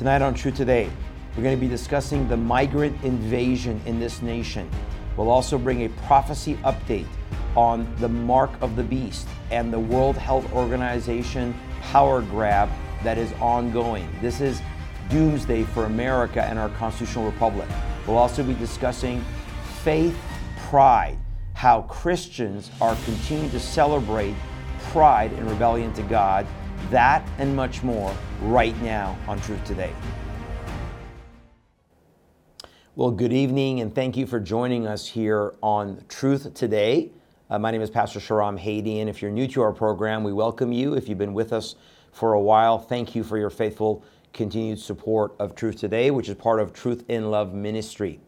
Tonight on Truth Today, we're going to be discussing the migrant invasion in this nation. We'll also bring a prophecy update on the mark of the beast and the World Health Organization power grab that is ongoing. This is doomsday for America and our constitutional republic. We'll also be discussing faith pride, how Christians are continuing to celebrate pride and rebellion to God. That and much more right now on Truth Today. Well, good evening, and thank you for joining us here on Truth Today. Uh, my name is Pastor Shahram Hadian. If you're new to our program, we welcome you. If you've been with us for a while, thank you for your faithful continued support of Truth Today, which is part of Truth in Love Ministry.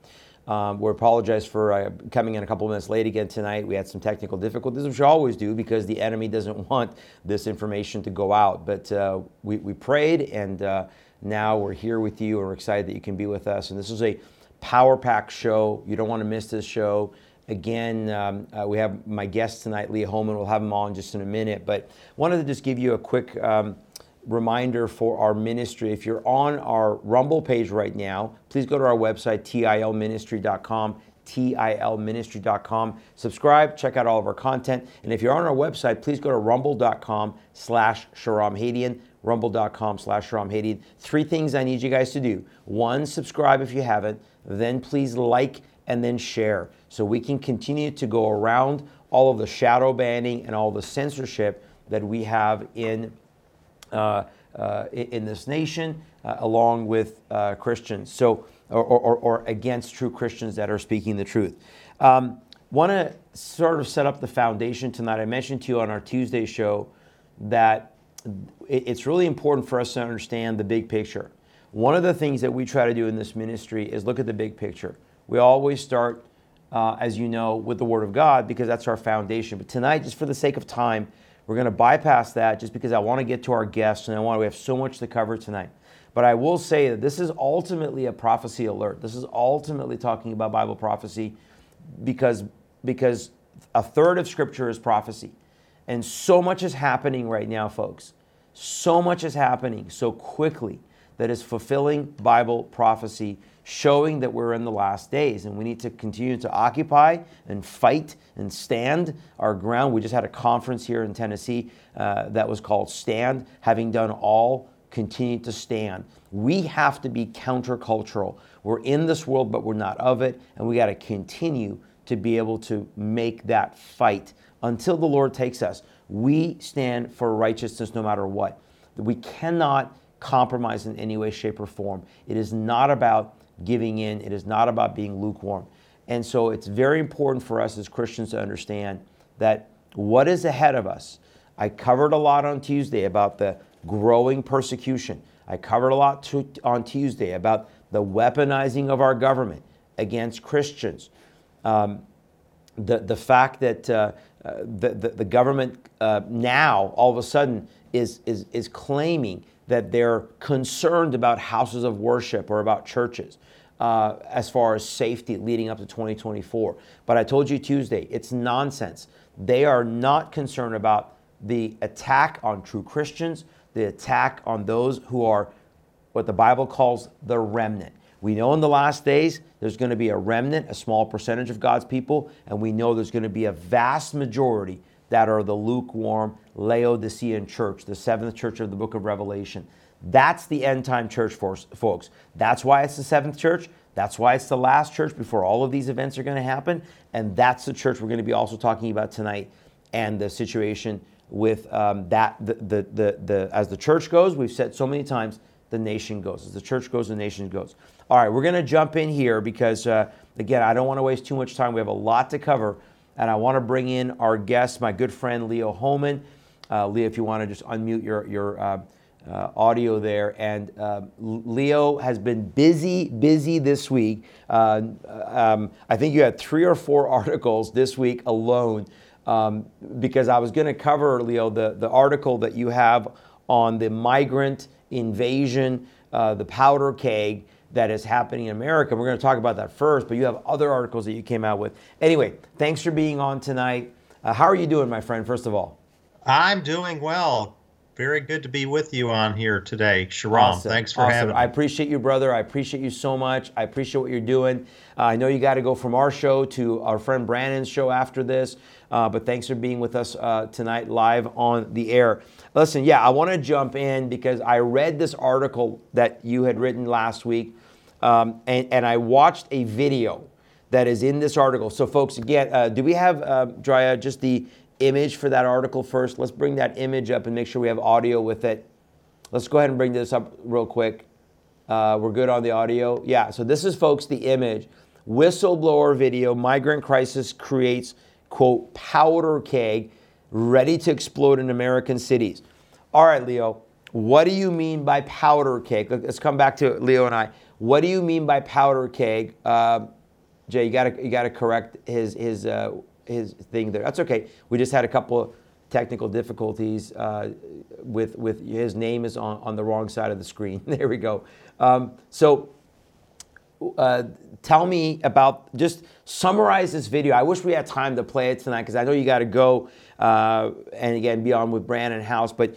Um, we apologize for uh, coming in a couple minutes late again tonight. We had some technical difficulties, which we always do because the enemy doesn't want this information to go out. But uh, we, we prayed, and uh, now we're here with you, and we're excited that you can be with us. And this is a power pack show. You don't want to miss this show. Again, um, uh, we have my guest tonight, Leo Hohmann. We'll have him on just in a minute. But wanted to just give you a quick. Um, reminder for our ministry. If you're on our Rumble page right now, please go to our website, tilministry.com, tilministry.com. Subscribe, check out all of our content. And if you're on our website, please go to rumble.com slash Shahram Hadian, rumble.com slash Shahram Hadian. Three things I need you guys to do. One, subscribe if you haven't. Then please like and then share so we can continue to go around all of the shadow banning and all the censorship that we have in in this nation, uh, along with Christians. So, or, or, or, against true Christians that are speaking the truth. Um, Want to sort of set up the foundation tonight. I mentioned to you on our Tuesday show that it's really important for us to understand the big picture. One of the things that we try to do in this ministry is look at the big picture. We always start, uh, as you know, with the Word of God because that's our foundation. But tonight, just for the sake of time, we're going to bypass that just because I want to get to our guests and I want to, we have so much to cover tonight. But I will say that this is ultimately a prophecy alert. This is ultimately talking about Bible prophecy because, because a third of Scripture is prophecy. And so much is happening right now, folks. So much is happening so quickly that is fulfilling Bible prophecy showing that we're in the last days and we need to continue to occupy and fight and stand our ground. We just had a conference here in Tennessee uh, that was called Stand. Having done all, continue to stand. We have to be countercultural. We're in this world, but we're not of it, and we got to continue to be able to make that fight until the Lord takes us. We stand for righteousness no matter what. We cannot compromise in any way, shape, or form. It is not about giving in. It is not about being lukewarm. And so it's very important for us as Christians to understand that what is ahead of us. I covered a lot on Tuesday about the growing persecution. I covered a lot to, on Tuesday about the weaponizing of our government against Christians. Um, the, the fact that uh, uh, the, the, the, government uh, now all of a sudden is, is, is claiming that they're concerned about houses of worship or about churches uh, as far as safety leading up to 2024. But I told you Tuesday, it's nonsense. They are not concerned about the attack on true Christians, the attack on those who are what the Bible calls the remnant. We know in the last days there's going to be a remnant, a small percentage of God's people, and we know there's going to be a vast majority that are the lukewarm Laodicean church, the seventh church of the book of Revelation. That's the end time church, folks. That's why it's the seventh church. That's why it's the last church before all of these events are going to happen. And that's the church we're going to be also talking about tonight and the situation with um, that. The, the, the, the, as the church goes, we've said so many times, the nation goes. As the church goes, the nation goes. All right, we're going to jump in here because, uh, again, I don't want to waste too much time. We have a lot to cover. And I want to bring in our guest, my good friend Leo Hohmann. Uh, Leo, if you want to just unmute your, your uh, uh, audio there. And uh, Leo has been busy, busy this week. Uh, um, I think you had three or four articles this week alone um, because I was going to cover, Leo, the, the article that you have on the migrant invasion, uh, the powder keg that is happening in America. We're going to talk about that first, but you have other articles that you came out with. Anyway, thanks for being on tonight. Uh, how are you doing, my friend, first of all? I'm doing well very good to be with you on here today, Shahram. Awesome. Thanks for awesome. having me. I appreciate you, brother. I appreciate you so much. I appreciate what you're doing. Uh, I know you got to go from our show to our friend Brandon's show after this, uh, but thanks for being with us uh, tonight live on the air. Listen, yeah, I want to jump in because I read this article that you had written last week, um, and, and I watched a video that is in this article. So, folks, again, uh, do we have, uh, Drya, just the image for that article first? Let's bring that image up and make sure we have audio with it. Let's go ahead and bring this up real quick. Uh, we're good on the audio. Yeah, so this is, folks, the image. Whistleblower video, migrant crisis creates, quote, powder keg ready to explode in American cities. All right, Leo, what do you mean by powder keg? Let's come back to Leo and I. What do you mean by powder keg? Uh, Jay, you gotta you gotta correct his his uh, his thing there. That's okay. We just had a couple technical difficulties uh, with with his name is on, on the wrong side of the screen. there we go. Um, so uh, tell me about just summarize this video. I wish we had time to play it tonight because I know you got to go uh, and again be on with Brandon House, but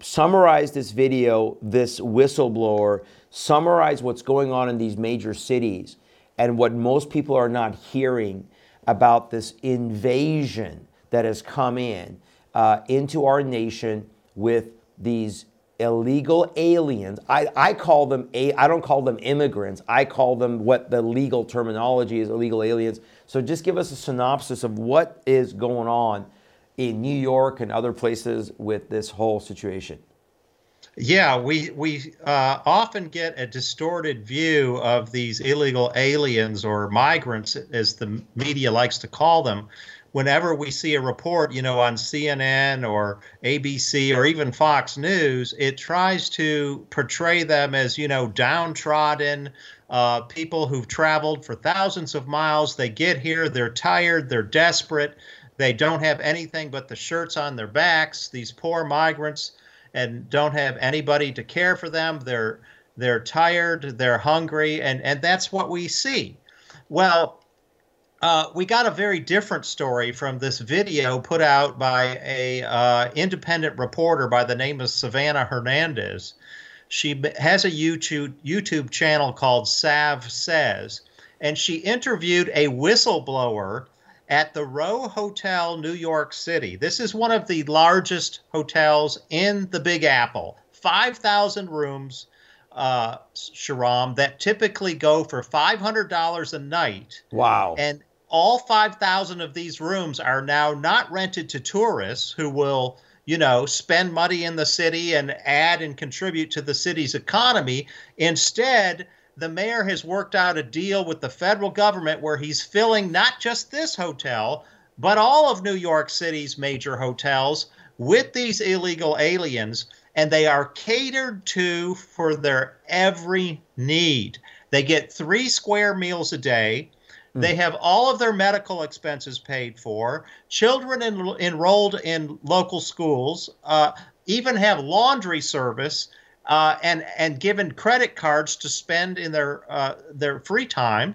summarize this video, this whistleblower, summarize what's going on in these major cities and what most people are not hearing about this invasion that has come in uh, into our nation with these illegal aliens. I, I call them, a, I don't call them immigrants. I call them what the legal terminology is illegal aliens. So just give us a synopsis of what is going on in New York and other places with this whole situation. Yeah, we we uh, often get a distorted view of these illegal aliens or migrants, as the media likes to call them. Whenever we see a report, you know, on CNN or ABC or even Fox News, it tries to portray them as, you know, downtrodden uh, people who've traveled for thousands of miles. They get here, they're tired, they're desperate, they don't have anything but the shirts on their backs. These poor migrants and don't have anybody to care for them. They're they're tired, they're hungry, and and that's what we see. Well, uh, we got a very different story from this video put out by a uh, independent reporter by the name of Savannah Hernandez. She has a YouTube YouTube channel called Sav Says, and she interviewed a whistleblower at the Row Hotel, New York City. This is one of the largest hotels in the Big Apple. 5,000 rooms, uh, Shahram, that typically go for $500 a night. Wow. And all 5,000 of these rooms are now not rented to tourists who will, you know, spend money in the city and add and contribute to the city's economy. Instead, the mayor has worked out a deal with the federal government where he's filling not just this hotel, but all of New York City's major hotels with these illegal aliens, and they are catered to for their every need. They get three square meals a day. They have all of their medical expenses paid for. Children en- enrolled in local schools uh, even have laundry service uh, and and given credit cards to spend in their uh, their free time,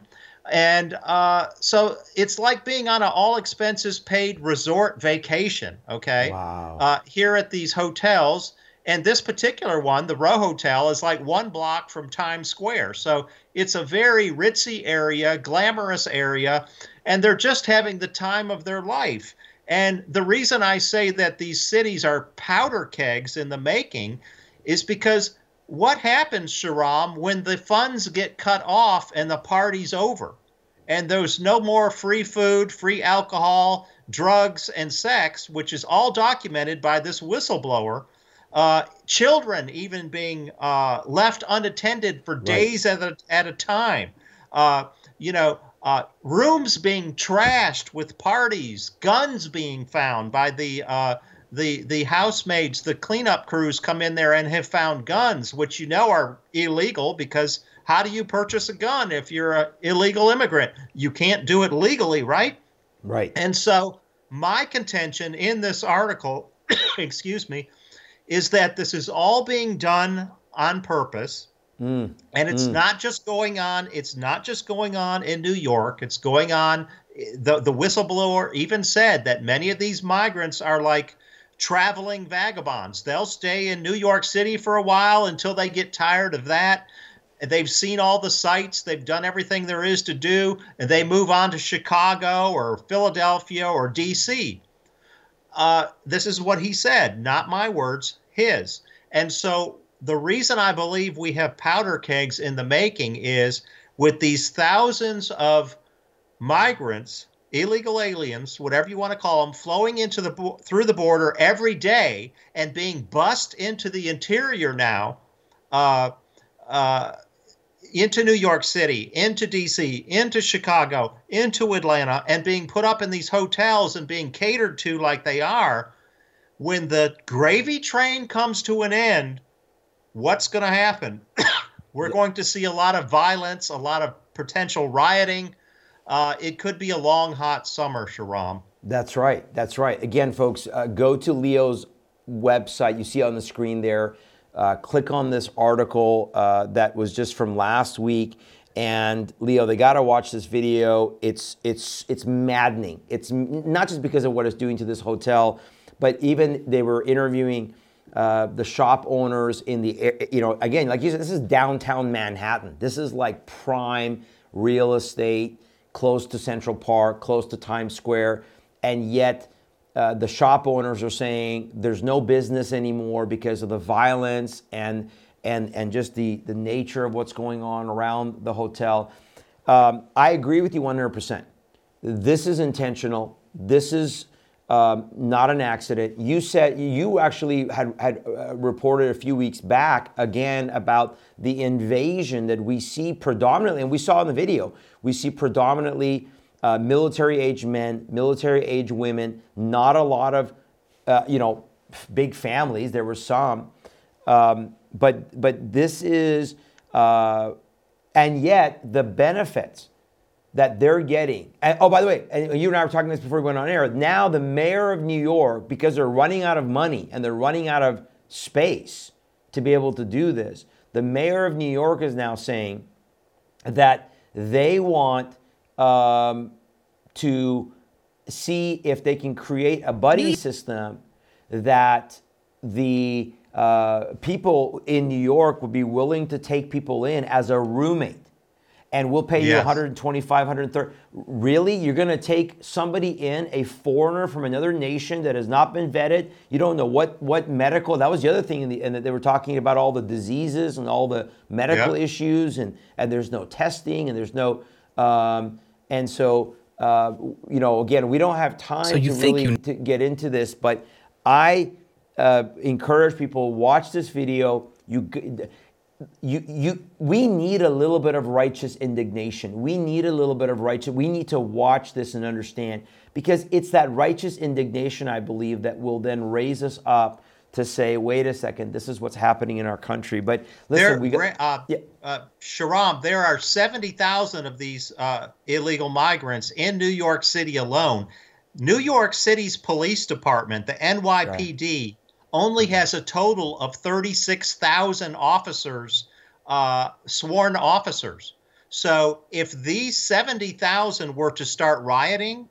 and uh, so it's like being on an all expenses paid resort vacation. Okay, wow. Uh, here at these hotels, and this particular one, the Row Hotel, is like one block from Times Square, so it's a very ritzy area, glamorous area, and they're just having the time of their life. And the reason I say that these cities are powder kegs in the making is because what happens, Shahram, when the funds get cut off and the party's over and there's no more free food, free alcohol, drugs, and sex, which is all documented by this whistleblower. Uh, children even being uh, left unattended for days right. at, a, at a time. Uh, you know, uh, rooms being trashed with parties, guns being found by the uh, the the housemaids, the cleanup crews come in there and have found guns, which you know are illegal because how do you purchase a gun if you're an illegal immigrant? You can't do it legally, right? Right. And so my contention in this article, excuse me, is that this is all being done on purpose. Mm. And it's mm. not just going on. It's not just going on in New York. It's going on. The the whistleblower even said that many of these migrants are like traveling vagabonds. They'll stay in New York City for a while until they get tired of that. They've seen all the sights, they've done everything there is to do, and they move on to Chicago or Philadelphia or DC. Uh, this is what he said, not my words, his. And so the reason I believe we have powder kegs in the making is with these thousands of migrants, illegal aliens, whatever you want to call them, flowing into the through the border every day and being bussed into the interior now, uh, uh, into New York City, into DC, into Chicago, into Atlanta, and being put up in these hotels and being catered to like they are. When the gravy train comes to an end, what's going to happen? We're going to see a lot of violence, a lot of potential rioting. Uh, it could be a long, hot summer, Shahram. That's right. That's right. Again, folks, uh, go to Leo's website. You see on the screen there. Uh, click on this article uh, that was just from last week. And Leo, they got to watch this video. It's it's it's maddening. It's not just because of what it's doing to this hotel, but even they were interviewing uh, the shop owners in the, you know, again, like you said, this is downtown Manhattan. This is like prime real estate, close to Central Park, close to Times Square. And yet, uh, the shop owners are saying there's no business anymore because of the violence and and and just the the nature of what's going on around the hotel. Um, I agree with you 100%. This is intentional. This is um, not an accident. You said you actually had, had uh, reported a few weeks back again about the invasion that we see predominantly, and we saw in the video, we see predominantly uh, military age men, military age women, not a lot of, uh, you know, big families. There were some. Um, but, but this is, uh, and yet the benefits that they're getting. And, oh, by the way, and you and I were talking this before we went on air. Now the mayor of New York, because they're running out of money and they're running out of space to be able to do this, the mayor of New York is now saying that they want um, to see if they can create a buddy system that the uh, people in New York would be willing to take people in as a roommate and we'll pay yes. you 125 130 really you're going to take somebody in a foreigner from another nation that has not been vetted you don't know what what medical that was the other thing in the and that they were talking about all the diseases and all the medical yep. issues and and there's no testing and there's no um, and so uh, you know again we don't have time so to really you... to get into this but i uh, encourage people watch this video you you, you, we need a little bit of righteous indignation. We need a little bit of righteous. We need to watch this and understand because it's that righteous indignation, I believe, that will then raise us up to say, wait a second, this is what's happening in our country. But listen, there, we got. Uh, yeah. uh, Shahram, there are 70,000 of these uh, illegal migrants in New York City alone. New York City's police department, the NYPD, right only has a total of 36,000 officers, uh, sworn officers. So if these 70,000 were to start rioting,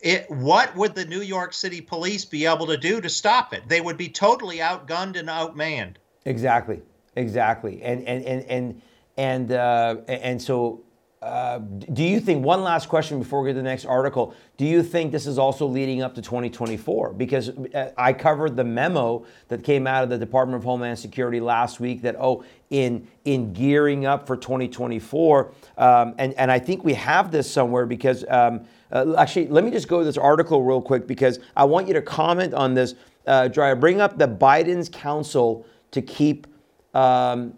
it, what would the New York City police be able to do to stop it? They would be totally outgunned and outmanned. Exactly, exactly, and and and and and uh, and so uh, do you think, one last question before we get to the next article, do you think this is also leading up to 2024? Because uh, I covered the memo that came out of the Department of Homeland Security last week that, oh, in, in gearing up for 2024, um, and, and I think we have this somewhere because, um, uh, actually, let me just go to this article real quick because I want you to comment on this. Uh, bring up the Biden's council to keep, um,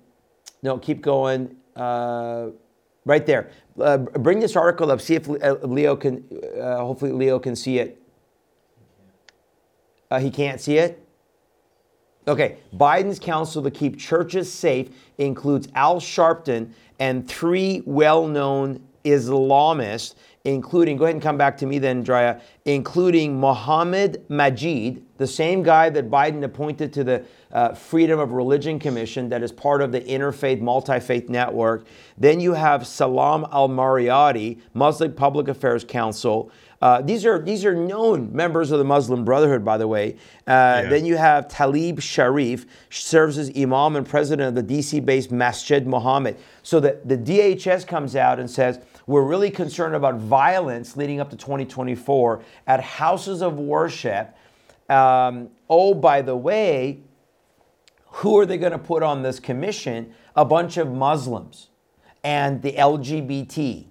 no, keep going. Uh, right there. Uh, bring this article up. See if uh, Leo can. Uh, hopefully, Leo can see it. Uh, he can't see it. Okay. Biden's council to keep churches safe includes Al Sharpton and three well-known Islamists, including. Go ahead and come back to me then, Drya. Including Mohammed Magid the same guy that Biden appointed to the uh, Freedom of Religion Commission, that is part of the Interfaith Multi Faith Network. Then you have Salam al Marayati, Muslim Public Affairs Council. Uh, these are these are known members of the Muslim Brotherhood, by the way. Uh, yeah. Then you have Talib Sharif, serves as Imam and president of the DC-based Masjid Muhammad. So the, the DHS comes out and says we're really concerned about violence leading up to 2024 at houses of worship. Um, oh, by the way, who are they going to put on this commission? A bunch of Muslims and the LGBT.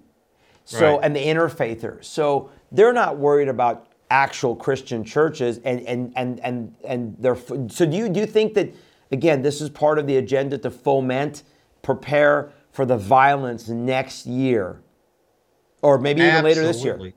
So right. and the interfaithers. So they're not worried about actual Christian churches and and and and and they're so do you do you think that again this is part of the agenda to foment prepare for the violence next year or maybe even Absolutely. later this year.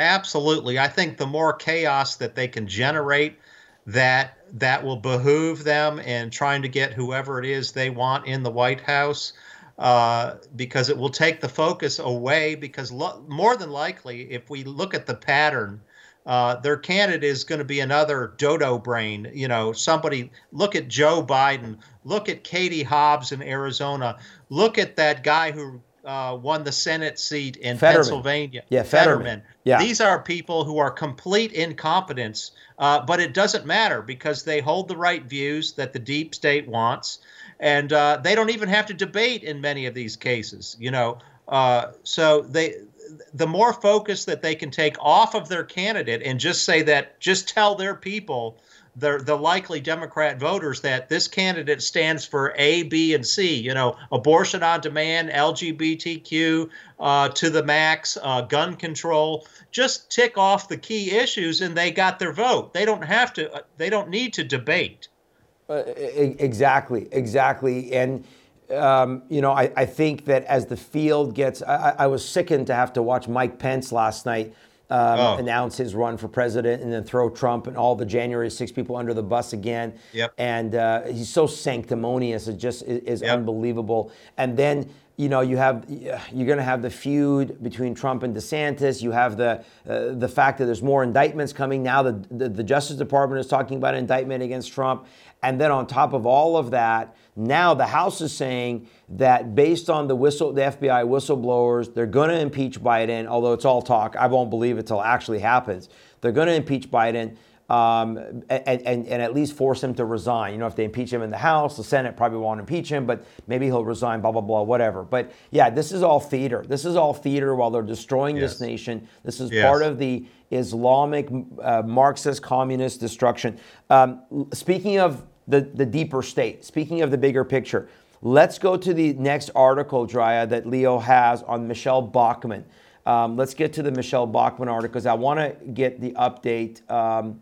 Absolutely. I think the more chaos that they can generate that that will behoove them in trying to get whoever it is they want in the White House uh, because it will take the focus away because lo- more than likely if we look at the pattern uh, their candidate is going to be another dodo brain. You know, somebody look at Joe Biden, look at Katie Hobbs in Arizona, look at that guy who uh, won the Senate seat in Fetterman. Pennsylvania. Yeah, Fetterman. Fetterman. Yeah. These are people who are complete incompetence, uh, but it doesn't matter because they hold the right views that the deep state wants, and uh, they don't even have to debate in many of these cases. You know, uh, so they the more focus that they can take off of their candidate and just say that, just tell their people the the likely Democrat voters that this candidate stands for A, B, and C. You know, abortion on demand, LGBTQ uh, to the max, uh, gun control. Just tick off the key issues, and they got their vote. They don't have to. Uh, they don't need to debate. Uh, exactly, exactly, and. Um, you know, I, I, think that as the field gets, I, I was sickened to have to watch Mike Pence last night um, oh. announce his run for president and then throw Trump and all the January 6 people under the bus again. Yep. And uh, he's so sanctimonious. It just is, is yep. unbelievable. And then you know you have you're going to have the feud between Trump and DeSantis. You have the uh, the fact that there's more indictments coming now. The, the, the Justice Department is talking about an indictment against Trump, and then on top of all of that, now the House is saying that based on the whistle, the FBI whistleblowers, they're going to impeach Biden. Although it's all talk, I won't believe it till it actually happens. They're going to impeach Biden um, and, and, and at least force him to resign. You know, if they impeach him in the House, the Senate probably won't impeach him, but maybe he'll resign, blah, blah, blah, whatever. But yeah, this is all theater. This is all theater while they're destroying yes. this nation. This is yes. part of the Islamic, uh, Marxist, communist destruction. Um, speaking of the, the deeper state, speaking of the bigger picture, let's go to the next article, Drya, that Leo has on Michele Bachmann. Um, let's get to the Michele Bachmann article because I want to get the update. Um,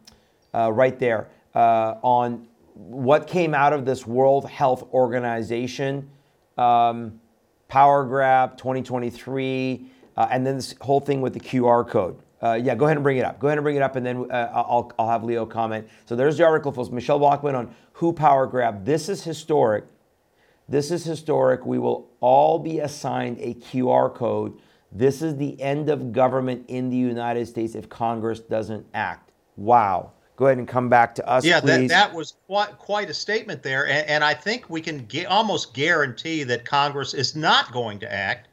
uh, right there uh, on what came out of this World Health Organization um, Power Grab 2023, uh, and then this whole thing with the QR code. Uh, yeah, go ahead and bring it up. Go ahead and bring it up, and then uh, I'll, I'll have Leo comment. So there's the article for Michele Bachmann on who power grab. This is historic. This is historic. We will all be assigned a QR code. This is the end of government in the United States if Congress doesn't act. Wow go ahead and come back to us. Yeah, that, that was quite quite a statement there, and, and I think we can almost guarantee that Congress is not going to act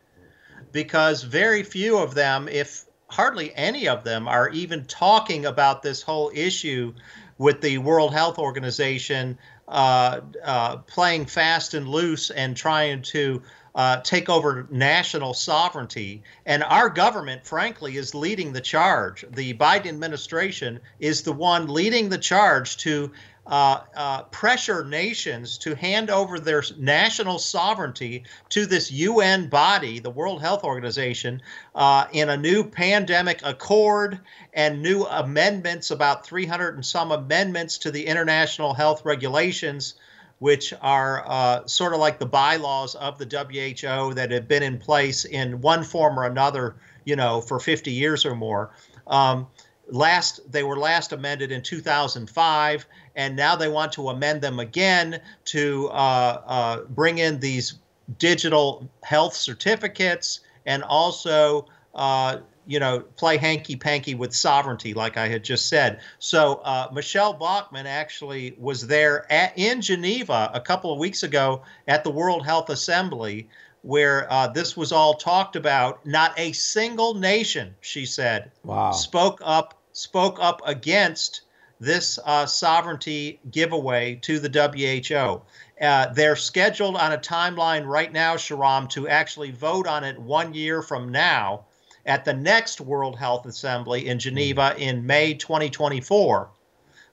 because very few of them, if hardly any of them, are even talking about this whole issue with the World Health Organization uh, uh, playing fast and loose and trying to uh, take over national sovereignty. And our government, frankly, is leading the charge. The Biden administration is the one leading the charge to uh, uh, pressure nations to hand over their national sovereignty to this UN body, the World Health Organization, uh, in a new pandemic accord and new amendments, about 300 and some amendments to the international health regulations which are uh, sort of like the bylaws of the WHO that have been in place in one form or another, you know, for 50 years or more. Um, last they were last amended in 2005, and now they want to amend them again to uh, uh, bring in these digital health certificates and also uh, you know, play hanky panky with sovereignty, like I had just said. So uh, Michele Bachmann actually was there at, in Geneva a couple of weeks ago at the World Health Assembly, where uh, this was all talked about. Not a single nation, she said, wow. spoke up spoke up against this uh, sovereignty giveaway to the WHO. Uh, they're scheduled on a timeline right now, Shahram, to actually vote on it one year from now at the next World Health Assembly in Geneva mm. in May 2024.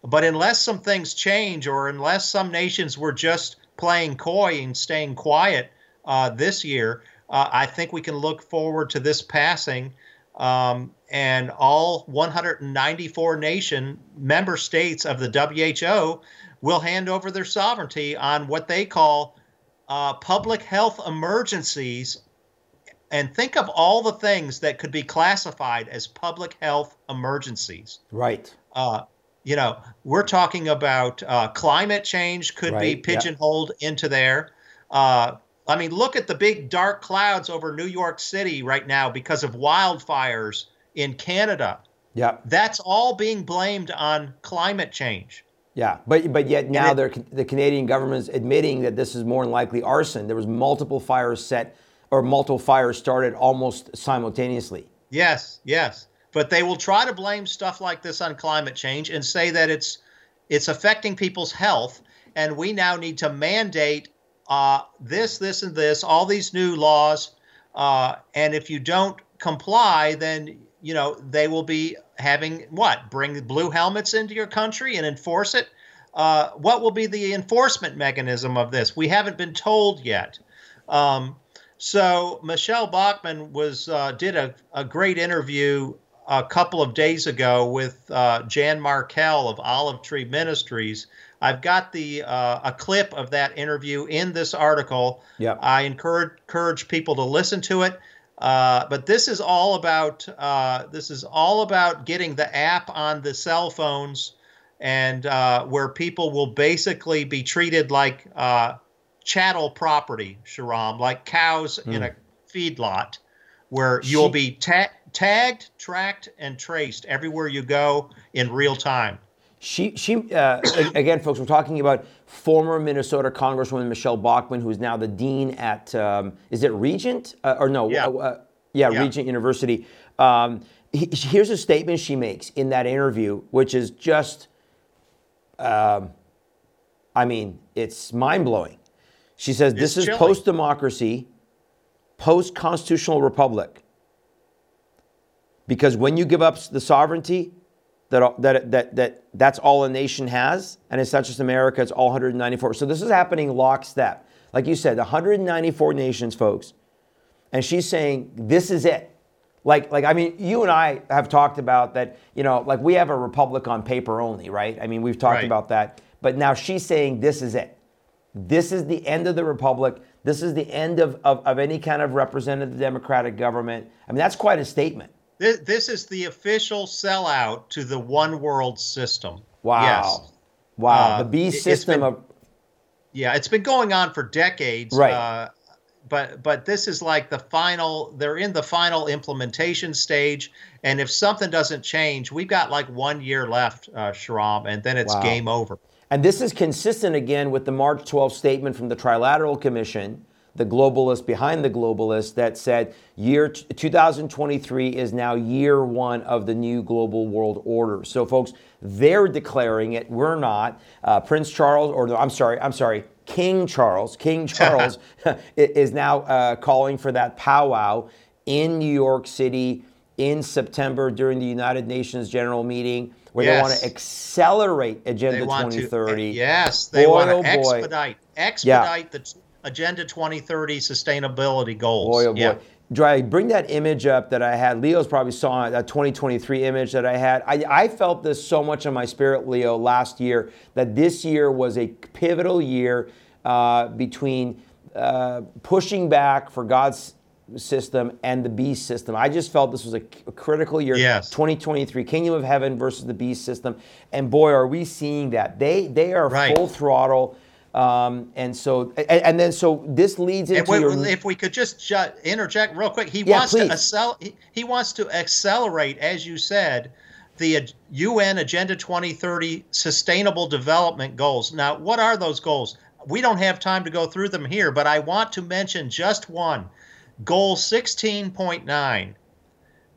But unless some things change, or unless some nations were just playing coy and staying quiet uh, this year, uh, I think we can look forward to this passing. Um, and all 194 nation member states of the WHO will hand over their sovereignty on what they call uh, public health emergencies and think of all the things that could be classified as public health emergencies. Right. Uh, you know, we're talking about uh, climate change could right. be pigeonholed yep. into there. Uh, I mean, look at the big dark clouds over New York City right now because of wildfires in Canada. Yeah. That's all being blamed on climate change. Yeah, but but yet now it, the Canadian government's admitting that this is more than likely arson. There was multiple fires set or multiple fires started almost simultaneously. Yes, yes. But they will try to blame stuff like this on climate change and say that it's it's affecting people's health, and we now need to mandate uh, this, this, and this, all these new laws. Uh, and if you don't comply, then you know they will be having what? Bring blue helmets into your country and enforce it. Uh, what will be the enforcement mechanism of this? We haven't been told yet. Um, so Michele Bachmann was uh, did a, a great interview a couple of days ago with uh, Jan Markell of Olive Tree Ministries. I've got the uh, a clip of that interview in this article. Yep. I encourage encourage people to listen to it. Uh, but this is all about uh, this is all about getting the app on the cell phones, and uh, where people will basically be treated like uh, chattel property, Shahram, like cows mm. in a feedlot, where you'll be ta- tagged, tracked, and traced everywhere you go in real time. She, she uh, again, folks, we're talking about former Minnesota Congresswoman Michele Bachmann, who's now the dean at, um, is it Regent? Uh, or no, yeah, uh, yeah, yeah, Regent University. Um, he, here's a statement she makes in that interview, which is just, um, I mean, it's mind blowing. She says this is post democracy, post constitutional republic. Because when you give up the sovereignty, that, that, that, that that's all a nation has, and it's not just America, it's all 194. So this is happening lockstep. Like you said, 194 nations, folks. And she's saying, this is it. Like, like I mean, you and I have talked about that, you know, like we have a republic on paper only, right? I mean, we've talked right. about that. But now she's saying this is it. This is the end of the republic. This is the end of, of, of any kind of representative democratic government. I mean, that's quite a statement. This, this is the official sellout to the one world system. Wow. Yes. Wow. Uh, the B system been, of. Yeah, it's been going on for decades. Right. Uh, but but this is like the final they're in the final implementation stage and if something doesn't change we've got like one year left uh, and then it's wow. game over and this is consistent again with the March 12 statement from the Trilateral Commission, the globalist behind the globalist, that said year 2023 is now year one of the new global world order. So, folks, they're declaring it. We're not. Uh, Prince Charles, or no, I'm sorry, I'm sorry, King Charles, King Charles is now uh, calling for that powwow in New York City in September during the United Nations General Meeting where yes. they want to accelerate Agenda 2030. To, yes, they boy, want to oh expedite, expedite yeah. the Agenda 2030 sustainability goals. Boy, oh boy. Yeah. Dry, bring that image up that I had. Leo's probably saw that 2023 image that I had. I, I felt this so much in my spirit, Leo, last year, that this year was a pivotal year uh, between uh, pushing back for God's system and the beast system. I just felt this was a, critical year. Yes. 2023, Kingdom of Heaven versus the beast system. And boy, are we seeing that. They they are right. full throttle. Um, and so, and, and, then so this leads into wait, your, if we could just interject real quick, he yeah, wants please. to accel- he, he wants to accelerate, as you said, the UN Agenda 2030 Sustainable Development Goals. Now, what are those goals? We don't have time to go through them here, but I want to mention just one. Goal 16.9.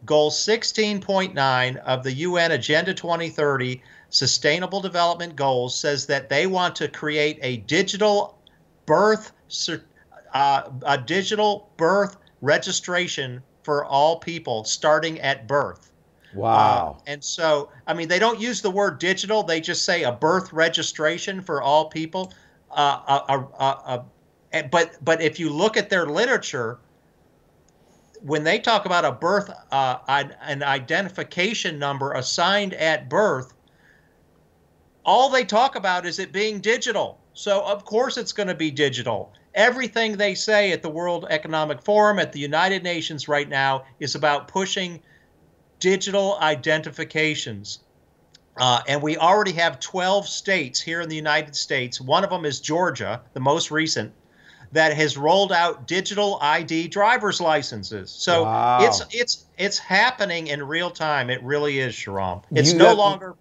Goal 16.9 of the UN Agenda 2030 Sustainable Development Goals says that they want to create a digital birth uh, a digital birth registration for all people starting at birth. Wow. Uh, and so, I mean, they don't use the word digital, they just say a birth registration for all people. Uh, uh, uh, uh but but if you look at their literature, when they talk about a birth uh, an identification number assigned at birth, all they talk about is it being digital. So of course it's going to be digital. Everything they say at the World Economic Forum, at the United Nations right now, is about pushing digital identifications. Uh, and we already have 12 states here in the United States. One of them is Georgia, the most recent, that has rolled out digital ID driver's licenses. So wow. it's it's it's happening in real time. It really is, Shahram. It's you no have, longer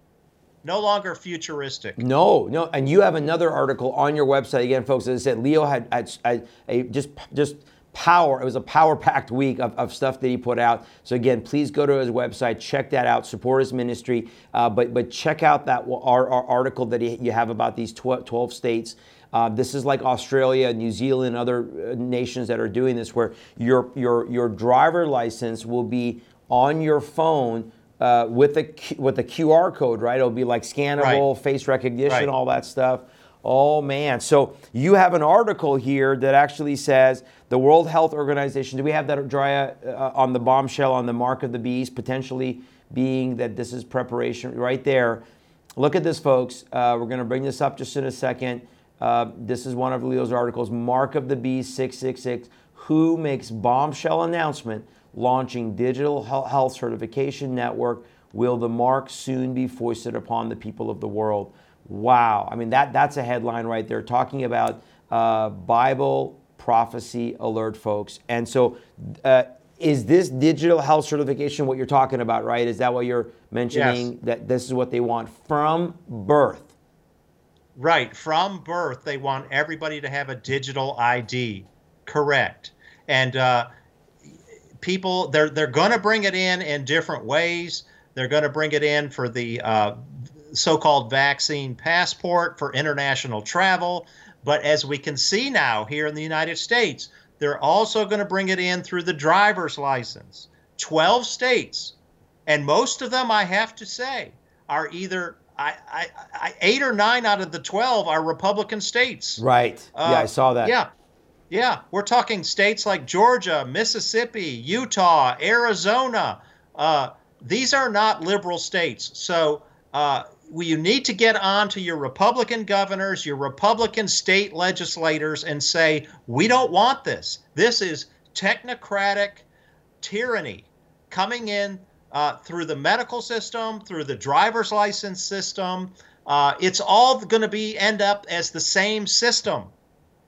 no longer futuristic. No, no, and you have another article on your website again, folks. As I said, Leo had, had, had a just just power. It was a power packed week of, of stuff that he put out. So again, please go to his website, check that out, support his ministry. Uh, but but check out that our, our article that he, you have about these 12, 12 states. Uh, this is like Australia, New Zealand, other uh, nations that are doing this, where your your your driver license will be on your phone uh, with a with a QR code, right? It'll be like scannable, right. face recognition, right. all that stuff. Oh man! So you have an article here that actually says the World Health Organization. Do we have that Drea uh, on the bombshell on the mark of the beast potentially being that this is preparation right there? Look at this, folks. Uh, we're going to bring this up just in a second. Uh, this is one of Leo's articles, Mark of the Beast 666. Who makes bombshell announcement launching digital health certification network? Will the mark soon be foisted upon the people of the world? Wow. I mean, that, that's a headline right there talking about uh, Bible prophecy alert, folks. And so, uh, is this digital health certification what you're talking about, right? Is that what you're mentioning? Yes. That this is what they want from birth? Right. From birth, they want everybody to have a digital ID. Correct. And uh, people, they're they're going to bring it in in different ways. They're going to bring it in for the uh, so-called vaccine passport for international travel. But as we can see now here in the United States, they're also going to bring it in through the driver's license. 12 states, and most of them, I have to say, are either I, I, I, eight or nine out of the 12 are Republican states. Right. Uh, yeah, I saw that. Yeah. Yeah. We're talking states like Georgia, Mississippi, Utah, Arizona. Uh, these are not liberal states. So uh, you need to get on to your Republican governors, your Republican state legislators, and say, we don't want this. This is technocratic tyranny coming in uh, through the medical system, through the driver's license system. Uh, it's all going to be end up as the same system,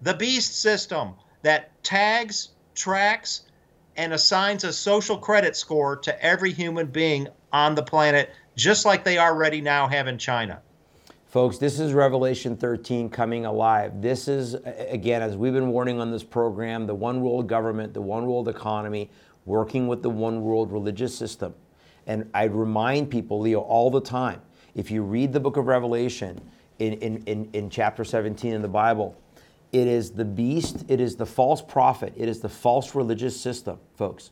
the beast system that tags, tracks, and assigns a social credit score to every human being on the planet, just like they already now have in China. Folks, this is Revelation 13 coming alive. This is, again, as we've been warning on this program, the one world government, the one world economy, working with the one world religious system. And I remind people, Leo, all the time if you read the book of Revelation in, in, in, in chapter 17 in the Bible, it is the beast, it is the false prophet, it is the false religious system, folks,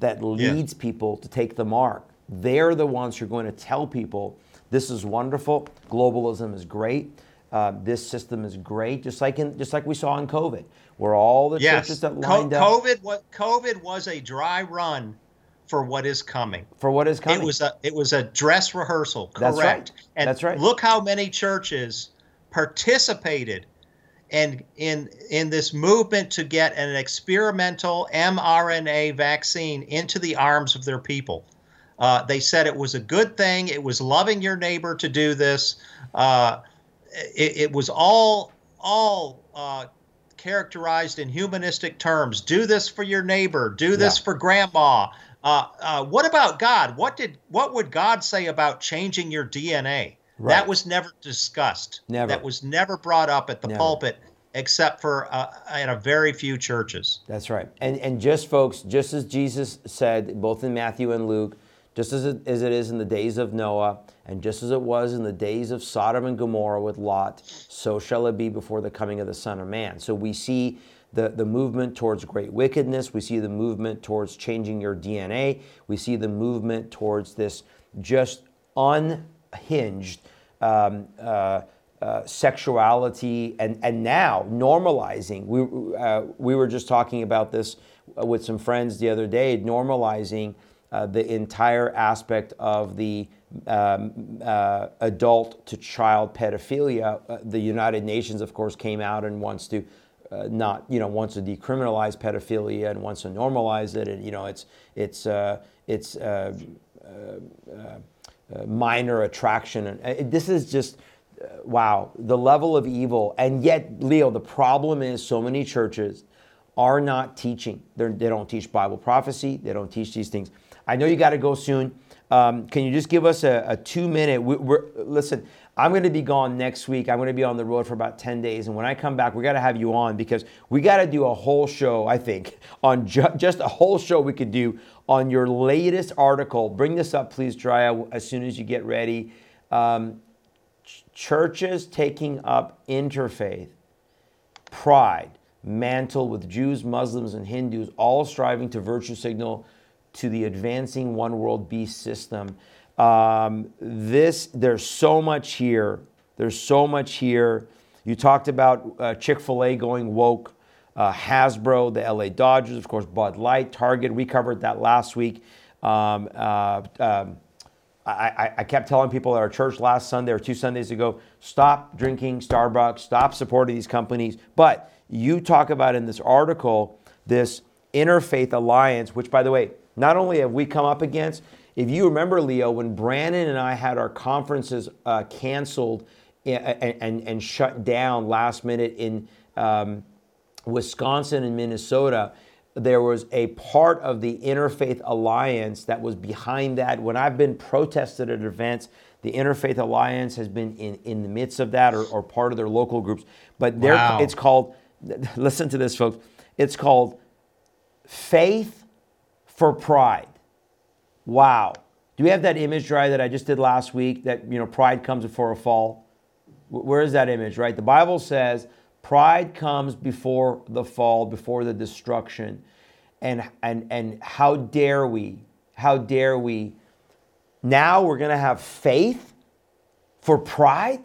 that leads yeah. people to take the mark. They're the ones who are going to tell people this is wonderful, globalism is great, uh, this system is great, just like in just like we saw in COVID, where all the yes. churches that lined Co- COVID, up. What COVID was a dry run for what is coming. For what is coming. It was a it was a dress rehearsal. Correct. That's right. And That's right. Look how many churches participated in in in this movement to get an experimental mRNA vaccine into the arms of their people. Uh, they said it was a good thing. It was loving your neighbor to do this. Uh, it, it was all all uh, characterized in humanistic terms. Do this for your neighbor. Do this yeah. for grandma. Uh, uh, what about God? What did what would God say about changing your DNA? Right. That was never discussed. Never. That was never brought up at the never. pulpit, except for uh, in a very few churches. That's right. And and just folks, just as Jesus said, both in Matthew and Luke, just as it, as it is in the days of Noah, and just as it was in the days of Sodom and Gomorrah with Lot, so shall it be before the coming of the Son of Man. So we see the, the movement towards great wickedness. We see the movement towards changing your DNA. We see the movement towards this just unhinged um, uh, uh, sexuality and, and now normalizing. We, uh, we were just talking about this with some friends the other day, normalizing uh, the entire aspect of the um, uh, adult to child pedophilia. Uh, the United Nations, of course, came out and wants to uh, not you know wants to decriminalize pedophilia and wants to normalize it and you know it's it's uh, it's uh, uh, uh minor attraction. And this is just wow the level of evil. And yet Leo the problem is so many churches are not teaching. They're, they do not teach Bible prophecy. They don't teach these things. I know you got to go soon. Um, can you just give us a, a two minute we, listen I'm going to be gone next week. I'm going to be on the road for about 10 days. And when I come back, we got to have you on because we got to do a whole show, I think, on ju- just a whole show we could do on your latest article. Bring this up, please, Drya, as soon as you get ready. Um, ch- churches taking up interfaith, pride, mantle with Jews, Muslims, and Hindus, all striving to virtue signal to the advancing one world beast system. Um, this, there's so much here. There's so much here. You talked about uh, Chick fil A going woke, uh, Hasbro, the LA Dodgers, of course, Bud Light, Target. We covered that last week. Um, uh, um, I, I, kept telling people at our church last Sunday or two Sundays ago stop drinking Starbucks, stop supporting these companies. But you talk about in this article this interfaith alliance, which, by the way, not only have we come up against, if you remember, Leo, when Brandon and I had our conferences uh, canceled and, and, and, shut down last minute in um, Wisconsin and Minnesota, there was a part of the Interfaith Alliance that was behind that. When I've been protested at events, the Interfaith Alliance has been in, in the midst of that or, or part of their local groups. But wow. it's called, listen to this, folks, it's called Faith for Pride. Wow. Do we have that image, right, that I just did last week that, you know, pride comes before a fall? Where is that image, right? The Bible says pride comes before the fall, before the destruction. And, and, and how dare we, how dare we, now we're going to have faith for pride?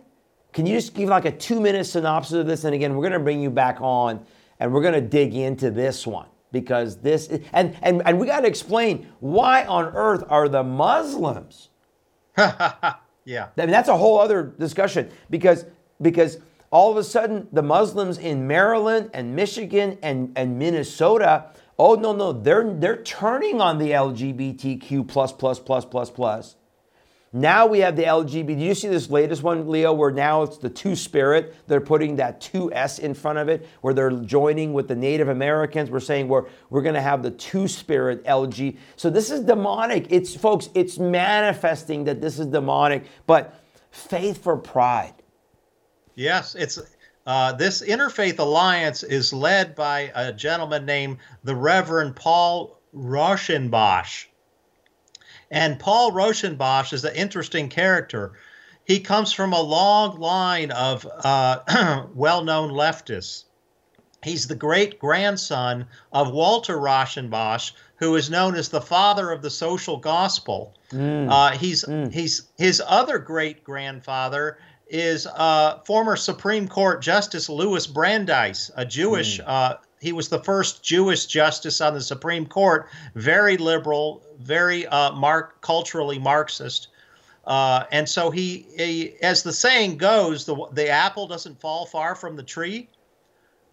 Can you just give like a two minute synopsis of this? And again, we're going to bring you back on and we're going to dig into this one because this and and and we got to explain why on earth are the Muslims? yeah, I mean that's a whole other discussion because because all of a sudden the Muslims in Maryland and Michigan and and Minnesota, oh no no they're they're turning on the LGBTQ plus plus plus plus plus now we have the LGBT. You see this latest one, Leo, where now it's the two spirit? They're putting that two S in front of it, where they're joining with the Native Americans. We're saying we're, we're going to have the two spirit LG. So this is demonic. It's, folks, it's manifesting that this is demonic, but faith for pride. Yes, it's uh, this interfaith alliance is led by a gentleman named the Reverend Paul Rauschenbusch. And Paul Rauschenbusch is an interesting character. He comes from a long line of uh, well known leftists. He's the great grandson of Walter Rauschenbusch, who is known as the father of the social gospel. Mm. Uh, he's mm. he's his other great grandfather is uh, former Supreme Court Justice Louis Brandeis, a Jewish. Mm. He was the first Jewish justice on the Supreme Court, very liberal, very uh, mark culturally Marxist. Uh, and so he, he, as the saying goes, the the apple doesn't fall far from the tree.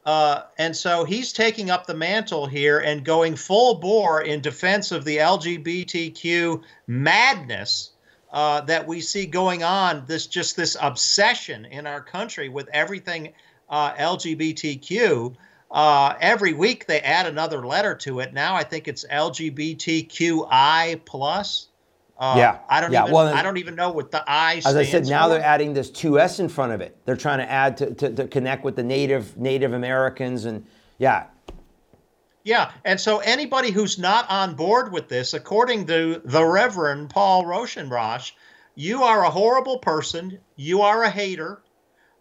Uh, and so he's taking up the mantle here and going full bore in defense of the LGBTQ madness uh, that we see going on. This just this obsession in our country with everything uh, LGBTQ. Uh, every week they add another letter to it. Now I think it's LGBTQI plus. Uh, yeah, I don't yeah. even. Well, I don't even know what the I. As I said, now for. they're adding this two S in front of it. They're trying to add to, to, to connect with the native Native Americans and yeah. Yeah, and so anybody who's not on board with this, according to the Reverend Paul Rauschenbusch, you are a horrible person. You are a hater.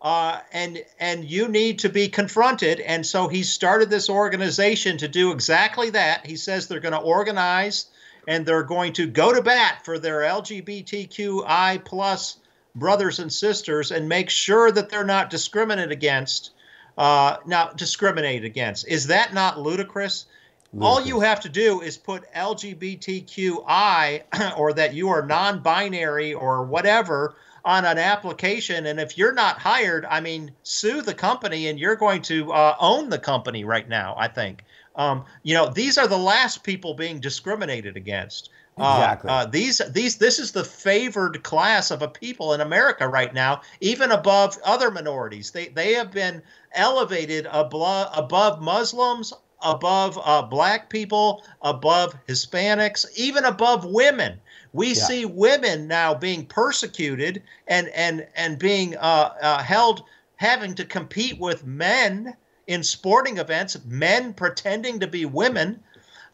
Uh, and and you need to be confronted. And so he started this organization to do exactly that. He says they're going to organize and they're going to go to bat for their LGBTQI plus brothers and sisters and make sure that they're not discriminated against. Uh, not discriminated against. Is that not ludicrous? ludicrous? All you have to do is put LGBTQI or that you are non-binary or whatever on an application. And if you're not hired, I mean, sue the company and you're going to uh, own the company right now, I think. Um, you know, these are the last people being discriminated against. Uh, exactly. Uh, these, these, this is the favored class of a people in America right now, even above other minorities. They, they have been elevated above, above Muslims, above uh, black people, above Hispanics, even above women. We yeah. see women now being persecuted and and and being uh, uh, held having to compete with men in sporting events, men pretending to be women.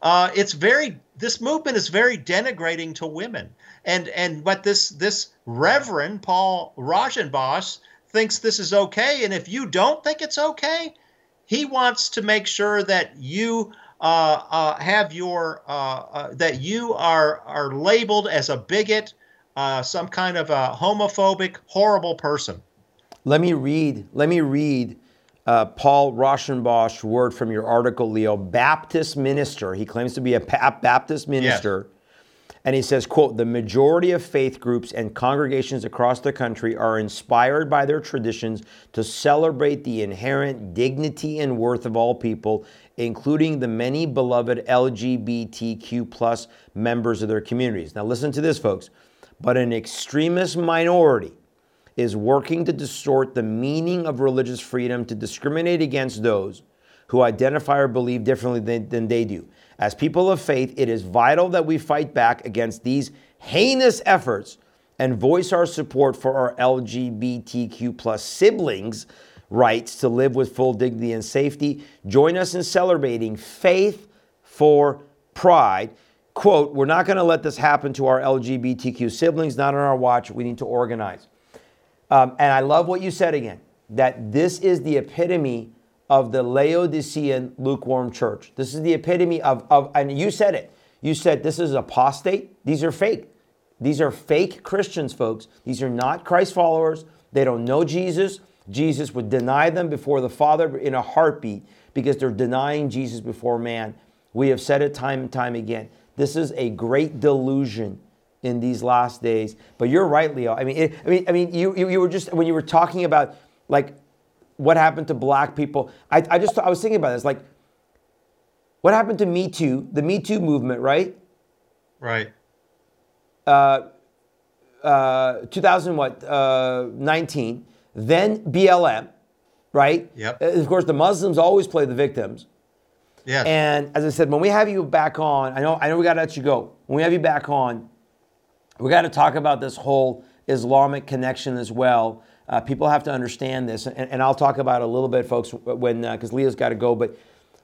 Uh, it's very this movement is very denigrating to women, and and what this this Reverend Paul Rauschenbusch thinks this is okay, and if you don't think it's okay, he wants to make sure that you have your uh, uh, that you are are labeled as a bigot, uh, some kind of a homophobic, horrible person. Let me read. Let me read uh, Paul Rauschenbusch word from your article, Leo. Baptist minister. He claims to be a Baptist minister. Yes. And he says, quote, the majority of faith groups and congregations across the country are inspired by their traditions to celebrate the inherent dignity and worth of all people, including the many beloved LGBTQ plus members of their communities. Now listen to this, folks. But an extremist minority is working to distort the meaning of religious freedom to discriminate against those who identify or believe differently than, than they do. As people of faith, it is vital that we fight back against these heinous efforts and voice our support for our LGBTQ plus siblings' rights to live with full dignity and safety. Join us in celebrating faith for pride. Quote, we're not going to let this happen to our LGBTQ siblings, not on our watch. We need to organize. Um, and I love what you said again that this is the epitome of the Laodicean lukewarm church. This is the epitome of, of, and you said it. You said this is apostate. These are fake. These are fake Christians, folks. These are not Christ followers. They don't know Jesus. Jesus would deny them before the Father in a heartbeat because they're denying Jesus before man. We have said it time and time again. This is a great delusion in these last days. But you're right, Leo. I mean, it, I mean, I mean, you, you, you were just when you were talking about like what happened to black people. I, I just I was thinking about this, like what happened to Me Too, the Me Too movement, right? Right. Uh, uh, 2000 what? Uh, 19. Then BLM, right? Yep. Uh, of course, the Muslims always play the victims. Yeah. And as I said, when we have you back on, I know I know we got to let you go. When we have you back on, we got to talk about this whole Islamic connection as well. Uh, people have to understand this, and, and, I'll talk about it a little bit, folks, when because uh, Leo's got to go. But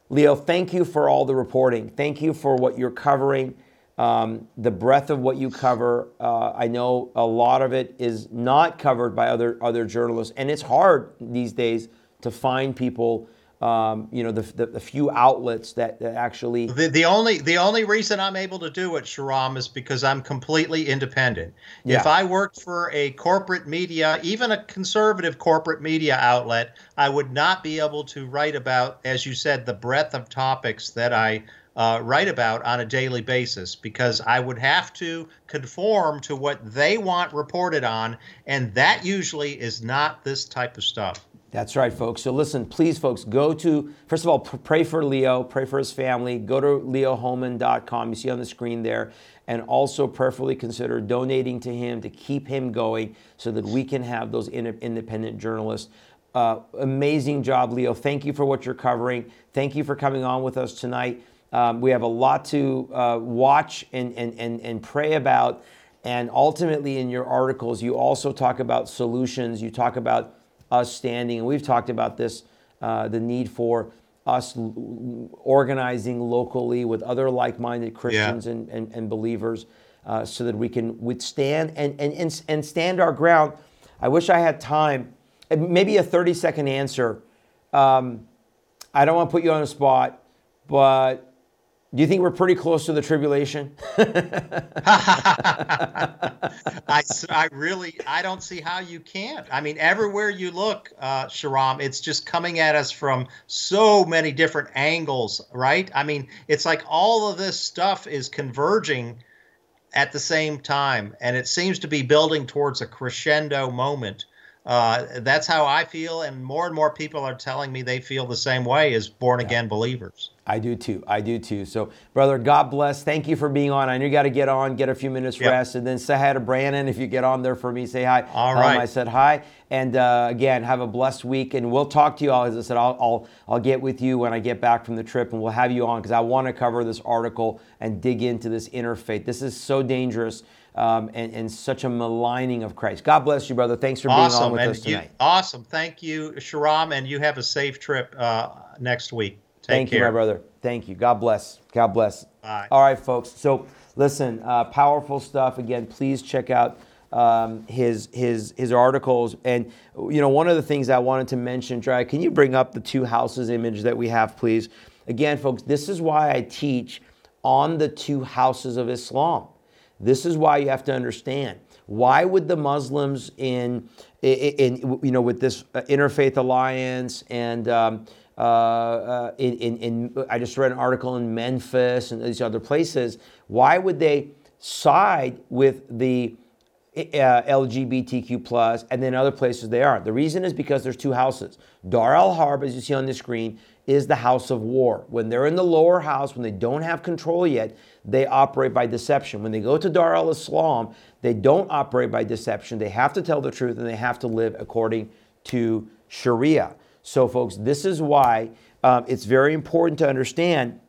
Leo, thank you for all the reporting. Thank you for what you're covering, um, the breadth of what you cover. Uh, I know a lot of it is not covered by other other journalists, and it's hard these days to find people um, you know, the, the, the, few outlets that, that actually. The, the only the only reason I'm able to do it, Shahram, is because I'm completely independent. Yeah. If I worked for a corporate media, even a conservative corporate media outlet, I would not be able to write about, as you said, the breadth of topics that I uh, write about on a daily basis because I would have to conform to what they want reported on, and that usually is not this type of stuff. That's right, folks. So listen, please, folks, go to, first of all, pray for Leo, pray for his family. Go to leohohmann.com. You see on the screen there. And also prayerfully consider donating to him to keep him going so that we can have those independent journalists. Uh, amazing job, Leo. Thank you for what you're covering. Thank you for coming on with us tonight. Um, we have a lot to uh, watch and, and, and, and pray about. And ultimately, in your articles, you also talk about solutions. You talk about us standing, and we've talked about this uh, the need for us organizing locally with other like minded Christians yeah. and, and, and, believers uh, so that we can withstand and, and, and, and stand our ground. I wish I had time, maybe a 30 second answer. Um, I don't want to put you on the spot, but do you think we're pretty close to the tribulation? I, I really I don't see how you can't. I mean, everywhere you look, uh, Shahram, it's just coming at us from so many different angles, right? I mean, it's like all of this stuff is converging at the same time, and it seems to be building towards a crescendo moment. Uh, that's how I feel, and more and more people are telling me they feel the same way as born again yeah. believers. I do too. I do too. So, brother, God bless. Thank you for being on. I know you got to get on, get a few minutes yep. rest, and then say hi to Brandon. If you get on there for me, say hi. All right. I said hi. And uh, again, have a blessed week, and we'll talk to you all. As I said, I'll, I'll, I'll get with you when I get back from the trip, and we'll have you on because I want to cover this article and dig into this interfaith. This is so dangerous. Um, and, and, such a maligning of Christ. God bless you, brother. Thanks for being awesome. on with and us tonight. You, awesome. Thank you, Shahram, and you have a safe trip uh, next week. Take Thank care. you, my brother. Thank you. God bless. God bless. Bye. All right, folks. So listen, uh, powerful stuff. Again, please check out um, his his his articles. And you know, one of the things I wanted to mention, Dry, can you bring up the two houses image that we have, please? Again, folks, this is why I teach on the two houses of Islam. This is why you have to understand. Why would the Muslims in, in, in you know, with this uh, interfaith alliance and um, uh, uh, in, in, in, I just read an article in Memphis and these other places. Why would they side with the uh, LGBTQ plus, and then other places they aren't? The reason is because there's two houses. Dar al Harb, as you see on the screen, is the house of war. When they're in the lower house, when they don't have control yet, they operate by deception. When they go to Dar al Islam, they don't operate by deception. They have to tell the truth and they have to live according to Sharia. So, folks, this is why um, it's very important to understand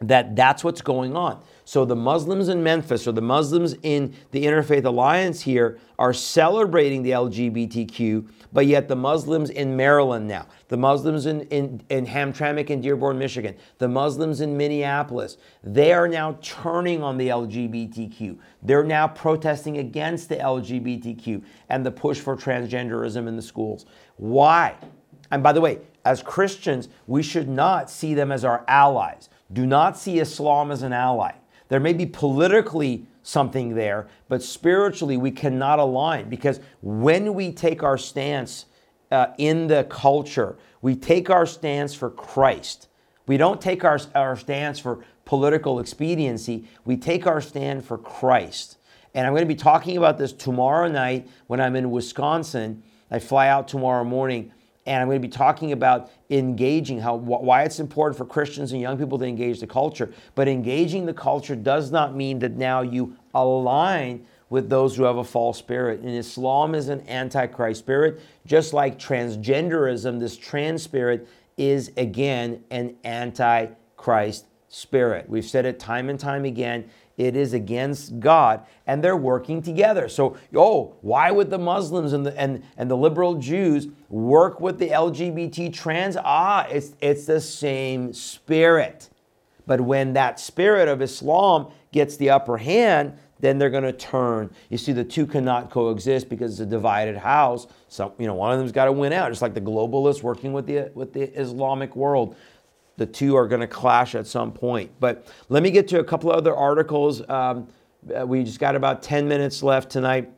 that that's what's going on. So, the Muslims in Memphis or the Muslims in the Interfaith Alliance here are celebrating the LGBTQ, but yet the Muslims in Maryland now, the Muslims in, in, in Hamtramck and Dearborn, Michigan, the Muslims in Minneapolis, they are now turning on the LGBTQ. They're now protesting against the LGBTQ and the push for transgenderism in the schools. Why? And by the way, as Christians, we should not see them as our allies. Do not see Islam as an ally. There may be politically something there, but spiritually we cannot align because when we take our stance uh, in the culture, we take our stance for Christ. We don't take our, our stance for political expediency, we take our stand for Christ. And I'm going to be talking about this tomorrow night when I'm in Wisconsin. I fly out tomorrow morning and I'm going to be talking about engaging how why it's important for Christians and young people to engage the culture. But engaging the culture does not mean that now you align with those who have a false spirit. And Islam is an antichrist spirit, just like transgenderism, this trans spirit is again an antichrist spirit. We've said it time and time again it is against God, and they're working together. So, oh, why would the Muslims and the and, and the liberal Jews work with the LGBT trans? Ah, it's it's the same spirit. But when that spirit of Islam gets the upper hand, then they're going to turn. You see, the two cannot coexist because it's a divided house. So, you know, one of them's got to win out, just like the globalists working with the with the Islamic world the two are going to clash at some point. But let me get to a couple other articles. Um, uh, we just got about 10 minutes left tonight.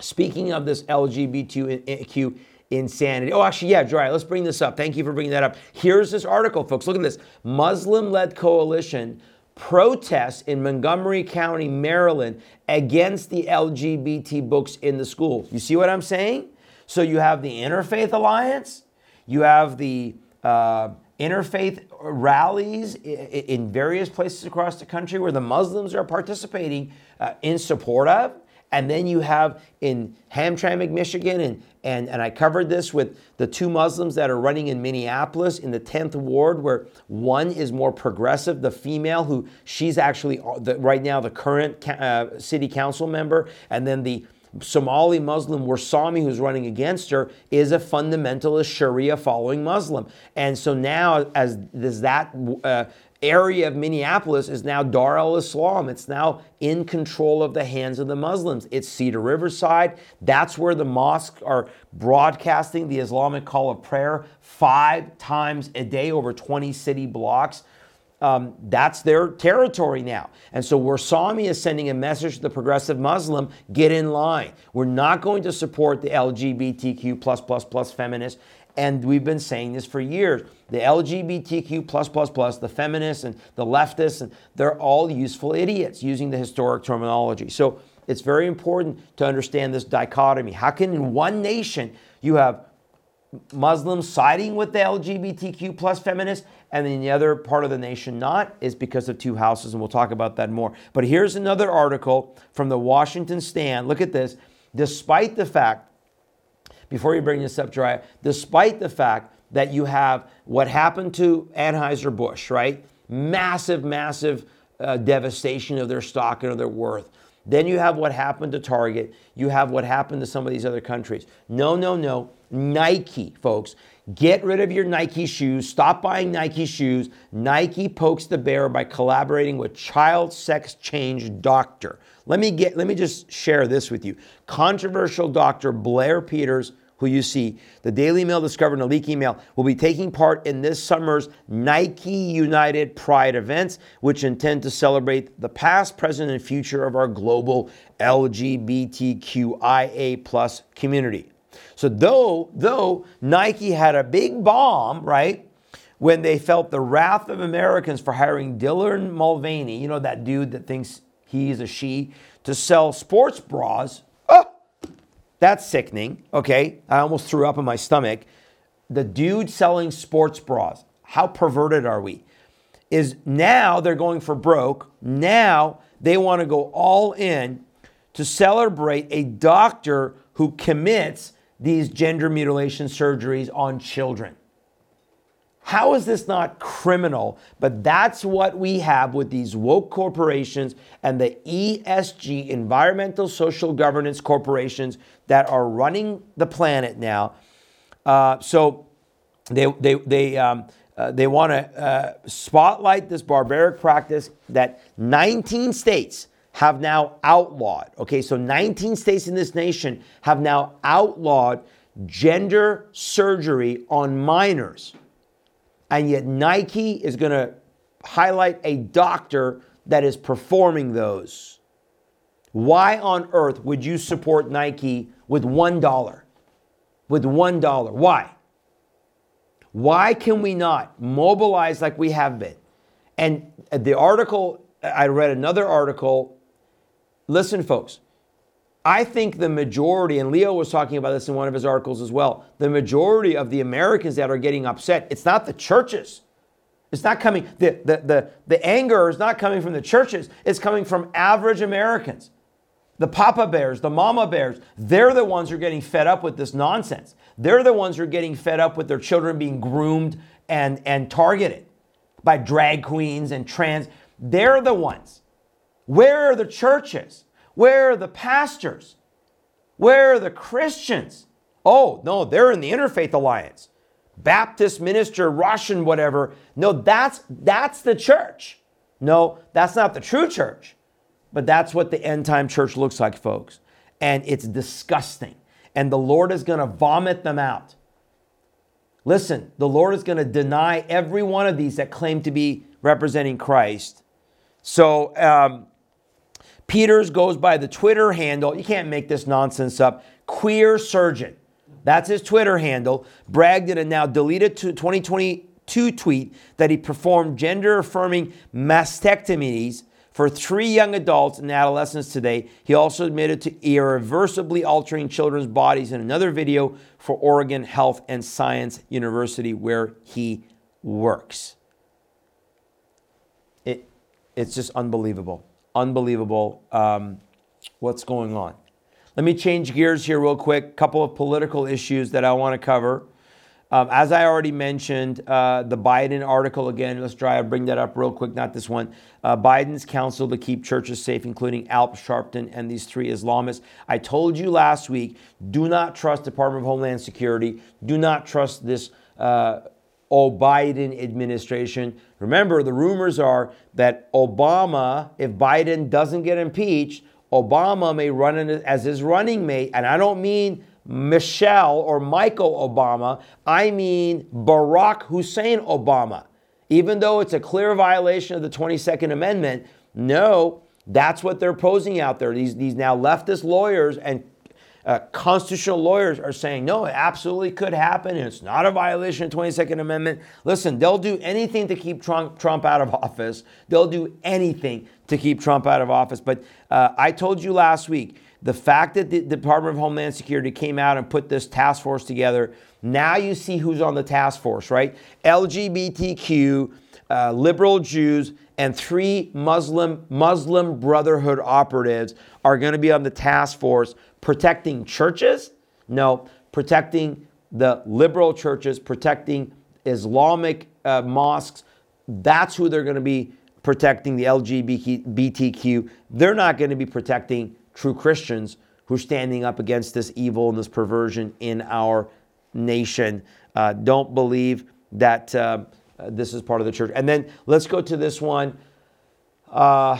Speaking of this LGBTQ insanity. Oh, actually, yeah, Joy, let's bring this up. Thank you for bringing that up. Here's this article, folks. Look at this Muslim led coalition protests in Montgomery County, Maryland against the LGBT books in the schools. You see what I'm saying? So you have the Interfaith Alliance, you have the uh, interfaith rallies in various places across the country where the Muslims are participating uh, in support of. And then you have in Hamtramck, Michigan, and, And, and I covered this with the two Muslims that are running in Minneapolis in the 10th ward, where one is more progressive, the female, who she's actually uh, the, right now the current uh, city council member, and then the Somali Muslim Warsame, who's running against her, is a fundamentalist Sharia following Muslim. And so now, as does that uh, area of Minneapolis is now Dar al Islam. It's now in control of the hands of the Muslims. It's Cedar Riverside. That's where the mosques are broadcasting the Islamic call of prayer five times a day over 20 city blocks. Um, that's their territory now. And so Warsame is sending a message to the progressive Muslim, get in line. We're not going to support the LGBTQ plus plus plus feminists. And we've been saying this for years. The LGBTQ plus plus plus, the feminists and the leftists, and they're all useful idiots using the historic terminology. So it's very important to understand this dichotomy. How can in one nation you have Muslims siding with the LGBTQ plus feminists, and then the other part of the nation not, is because of two houses, and we'll talk about that more. But here's another article from the Washington Stand. Look at this. Despite the fact before you bring this up, Jariah, despite the fact that you have what happened to Anheuser-Busch, right? Massive, massive uh, devastation of their stock and of their worth. Then you have what happened to Target. You have what happened to some of these other countries. No, no, no. Nike, folks. Get rid of your Nike shoes. Stop buying Nike shoes. Nike pokes the bear by collaborating with child sex change doctor. Let me get let me just share this with you. Controversial doctor Blair Peters, who you see, the Daily Mail discovered in a leak email, will be taking part in this summer's Nike United Pride events, which intend to celebrate the past, present, and future of our global LGBTQIA plus community. So though though Nike had a big bomb, right? When they felt the wrath of Americans for hiring Dylan Mulvaney, you know that dude that thinks he's a she, to sell sports bras. Oh, that's sickening. Okay. I almost threw up in my stomach. The dude selling sports bras, how perverted are we? Is now they're going for broke. Now they want to go all in to celebrate a doctor who commits these gender mutilation surgeries on children. How is this not criminal? But that's what we have with these woke corporations and the ESG, environmental social governance corporations that are running the planet now. Uh, so they, they, they, um, uh, they want to uh, spotlight this barbaric practice that 19 states have now outlawed. Okay, so 19 states in this nation have now outlawed gender surgery on minors and yet Nike is going to highlight a doctor that is performing those. Why on earth would you support Nike with $1? With $1. Why? Why can we not mobilize like we have been? And the article, I read another article. Listen, folks, I think the majority, and Leo was talking about this in one of his articles as well, the majority of the Americans that are getting upset, it's not the churches. It's not coming, the, the, the, the anger is not coming from the churches, it's coming from average Americans. The papa bears, the mama bears, they're the ones who are getting fed up with this nonsense. They're the ones who are getting fed up with their children being groomed and, and targeted by drag queens and trans. They're the ones. Where are the churches? Where are the pastors? Where are the Christians? Oh, no, they're in the Interfaith Alliance. Baptist minister, Russian, whatever. No, that's that's the church. No, that's not the true church. But that's what the end time church looks like, folks. And it's disgusting. And the Lord is going to vomit them out. Listen, the Lord is going to deny every one of these that claim to be representing Christ. So, um, Peters goes by the Twitter handle, you can't make this nonsense up, queer surgeon. That's his Twitter handle. Bragged in a now deleted 2022 tweet that he performed gender affirming mastectomies for three young adults and adolescents today. He also admitted to irreversibly altering children's bodies in another video for Oregon Health and Science University, where he works. It, it's just unbelievable unbelievable um, what's going on. Let me change gears here real quick. A Couple of political issues that I want to cover. Um, as I already mentioned, uh, the Biden article again, let's try to bring that up real quick, not this one. Uh, Biden's counsel to keep churches safe, including Al Sharpton and these three Islamists. I told you last week do not trust Department of Homeland Security, do not trust this. Uh, Biden administration. Remember, the rumors are that Obama, if Biden doesn't get impeached, Obama may run as his running mate. And I don't mean Michelle or Michael Obama. I mean Barack Hussein Obama. Even though it's a clear violation of the 22nd Amendment, no, that's what they're posing out there. These, these now leftist lawyers and uh, constitutional lawyers are saying, no, it absolutely could happen, and it's not a violation of the 22nd Amendment. Listen, they'll do anything to keep Trump, Trump out of office. They'll do anything to keep Trump out of office. But uh, I told you last week, the fact that the Department of Homeland Security came out and put this task force together, now you see who's on the task force, right? LGBTQ, uh, liberal Jews, and three Muslim Muslim Brotherhood operatives are going to be on the task force protecting churches. No, protecting the liberal churches, protecting Islamic uh, mosques. That's who they're going to be protecting the LGBTQ. They're not going to be protecting true Christians who are standing up against this evil and this perversion in our nation. Uh, don't believe that uh, this is part of the church. And then let's go to this one. Uh,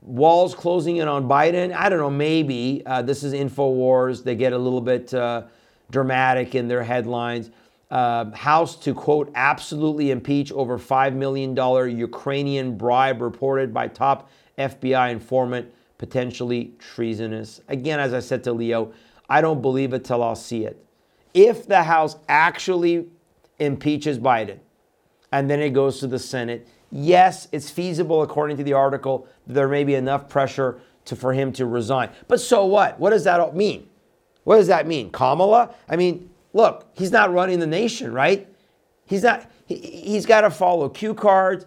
walls closing in on Biden. I don't know, maybe. Uh, this is InfoWars. They get a little bit uh, dramatic in their headlines. Uh, House to quote, absolutely impeach over $5 million Ukrainian bribe reported by top FBI informant potentially treasonous. Again, as I said to Leo, I don't believe it till I'll see it. If the House actually impeaches Biden and then it goes to the Senate, yes, it's feasible, according to the article, there may be enough pressure to, for him to resign. But so what? What does that all mean? What does that mean? Kamala? I mean, look, he's not running the nation, right? He's not. He, has got to follow cue cards.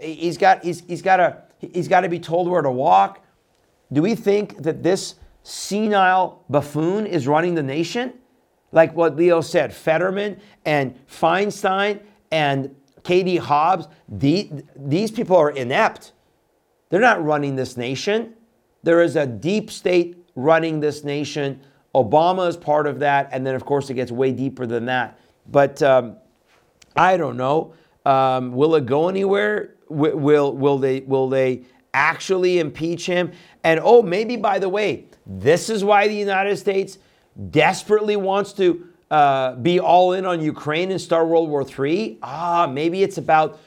He's got. He's, he's got to. He's got to be told where to walk. Do we think that this senile buffoon is running the nation? Like what Leo said, Fetterman and Feinstein and Katie Hobbs, the, these people are inept. They're not running this nation. There is a deep state running this nation. Obama is part of that. And then, of course, it gets way deeper than that. But um, I don't know. Um, will it go anywhere? Will, will, will, they, will they actually impeach him? And oh, maybe by the way, this is why the United States desperately wants to uh, be all in on Ukraine and start World War III. Ah, maybe it's about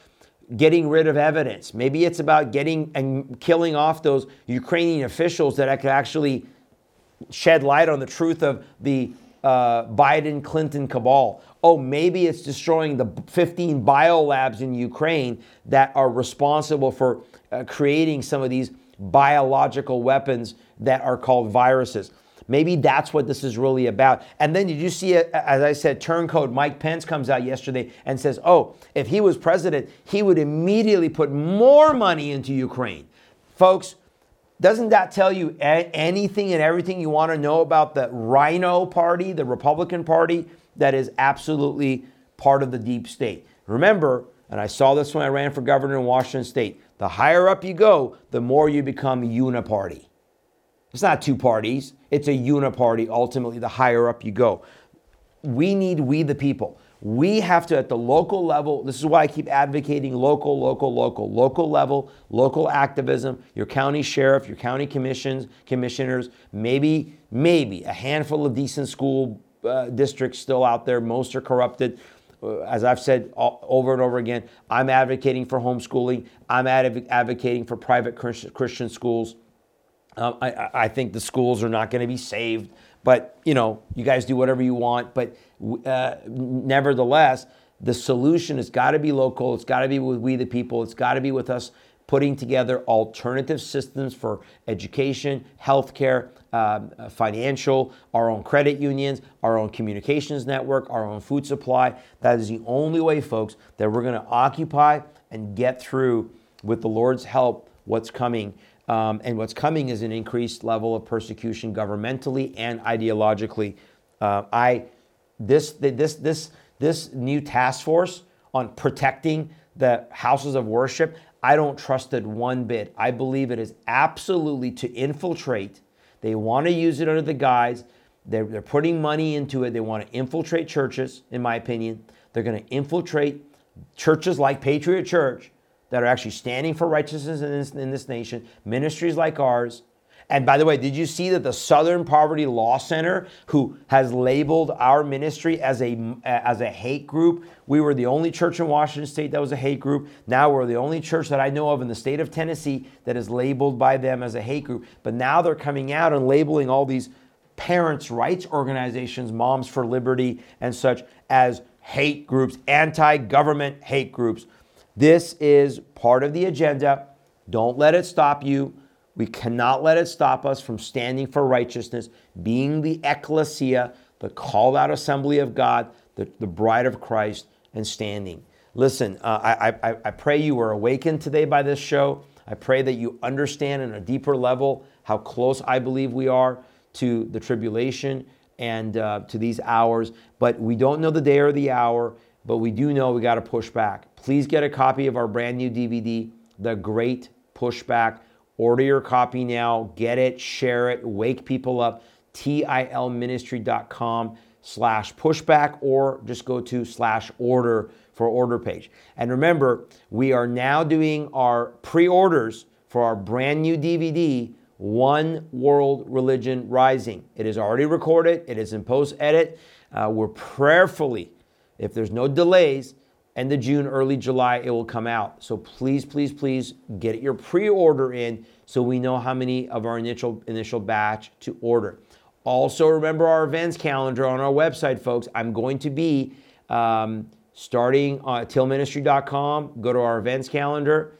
getting rid of evidence. Maybe it's about getting and killing off those Ukrainian officials that could actually shed light on the truth of the uh, Biden Clinton cabal. Oh, maybe it's destroying the 15 biolabs in Ukraine that are responsible for uh, creating some of these biological weapons that are called viruses. Maybe that's what this is really about. And then did you see, as I said, turncoat Mike Pence comes out yesterday and says, oh, if he was president, he would immediately put more money into Ukraine. Folks, doesn't that tell you anything and everything you want to know about the RINO party, the Republican Party, that is absolutely part of the deep state? Remember, and I saw this when I ran for governor in Washington state, the higher up you go, the more you become uniparty. It's not two parties, it's a uniparty ultimately, the higher up you go. We need we the people. We have to, at the local level, this is why I keep advocating local, local, local, local level, local activism, your county sheriff, your county commissions, commissioners, maybe, maybe a handful of decent school uh, districts still out there. Most are corrupted. Uh, as I've said over and over again, I'm advocating for homeschooling. I'm adv- advocating for private Christian schools. Um, I, I, think the schools are not going to be saved, but you know, you guys do whatever you want. But uh, nevertheless, the solution has got to be local. It's got to be with we the people. It's got to be with us putting together alternative systems for education, healthcare, um, uh, financial, our own credit unions, our own communications network, our own food supply. That is the only way, folks, that we're going to occupy and get through with the Lord's help what's coming Um, and what's coming is an increased level of persecution governmentally and ideologically. Uh, I this this this this new task force on protecting the houses of worship. I don't trust it one bit. I believe it is absolutely to infiltrate. They want to use it under the guise. They're, they're putting money into it. They want to infiltrate churches, in my opinion. They're going to infiltrate churches like Patriot Church that are actually standing for righteousness in this, in this nation, ministries like ours. And by the way, did you see that the Southern Poverty Law Center, who has labeled our ministry as a as a hate group, we were the only church in Washington State that was a hate group. Now we're the only church that I know of in the state of Tennessee that is labeled by them as a hate group. But now they're coming out and labeling all these parents' rights organizations, Moms for Liberty and such, as hate groups, anti-government hate groups. This is part of the agenda. Don't let it stop you. We cannot let it stop us from standing for righteousness, being the ecclesia, the called out assembly of God, the, the bride of Christ, and standing. Listen, uh, I, I, I pray you were awakened today by this show. I pray that you understand on a deeper level how close I believe we are to the tribulation and uh, to these hours. But we don't know the day or the hour, but we do know we got to push back. Please get a copy of our brand new DVD, The Great Pushback. Order your copy now, get it, share it, wake people up. TILministry.com slash pushback or just go to slash order for order page. And remember, we are now doing our pre-orders for our brand new DVD, One World Religion Rising. It is already recorded, it is in post edit. Uh, we're prayerfully, if there's no delays, end of June, early July, it will come out. So please, please, please get your pre-order in so we know how many of our initial initial batch to order. Also, remember our events calendar on our website, folks. I'm going to be um, starting at tilministry.com. Go to our events calendar.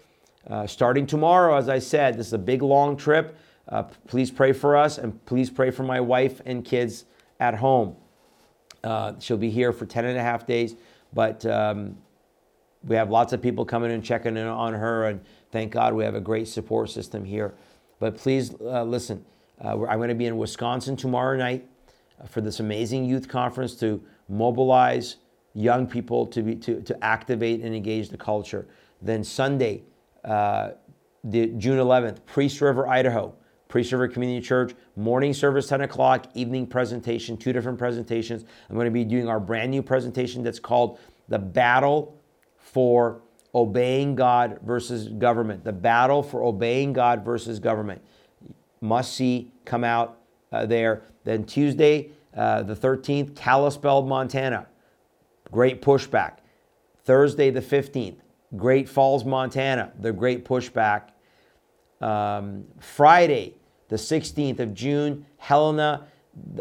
Uh, starting tomorrow, as I said, this is a big long trip. Uh, please pray for us and please pray for my wife and kids at home. Uh, she'll be here for 10 and a half days, but um, we have lots of people coming and checking in on her, and thank God we have a great support system here. But please uh, listen, uh, I'm going to be in Wisconsin tomorrow night uh, for this amazing youth conference to mobilize young people to, be, to, to activate and engage the culture. Then Sunday, uh, the June 11th, Priest River, Idaho, Priest River Community Church, morning service 10 o'clock, evening presentation, two different presentations. I'm going to be doing our brand new presentation that's called The Battle for obeying God versus government, the battle for obeying God versus government. Must see come out uh, there. Then Tuesday, uh, the 13th, Kalispell, Montana. Great pushback. Thursday, the 15th, Great Falls, Montana. The great pushback. Um, Friday, the 16th of June, Helena,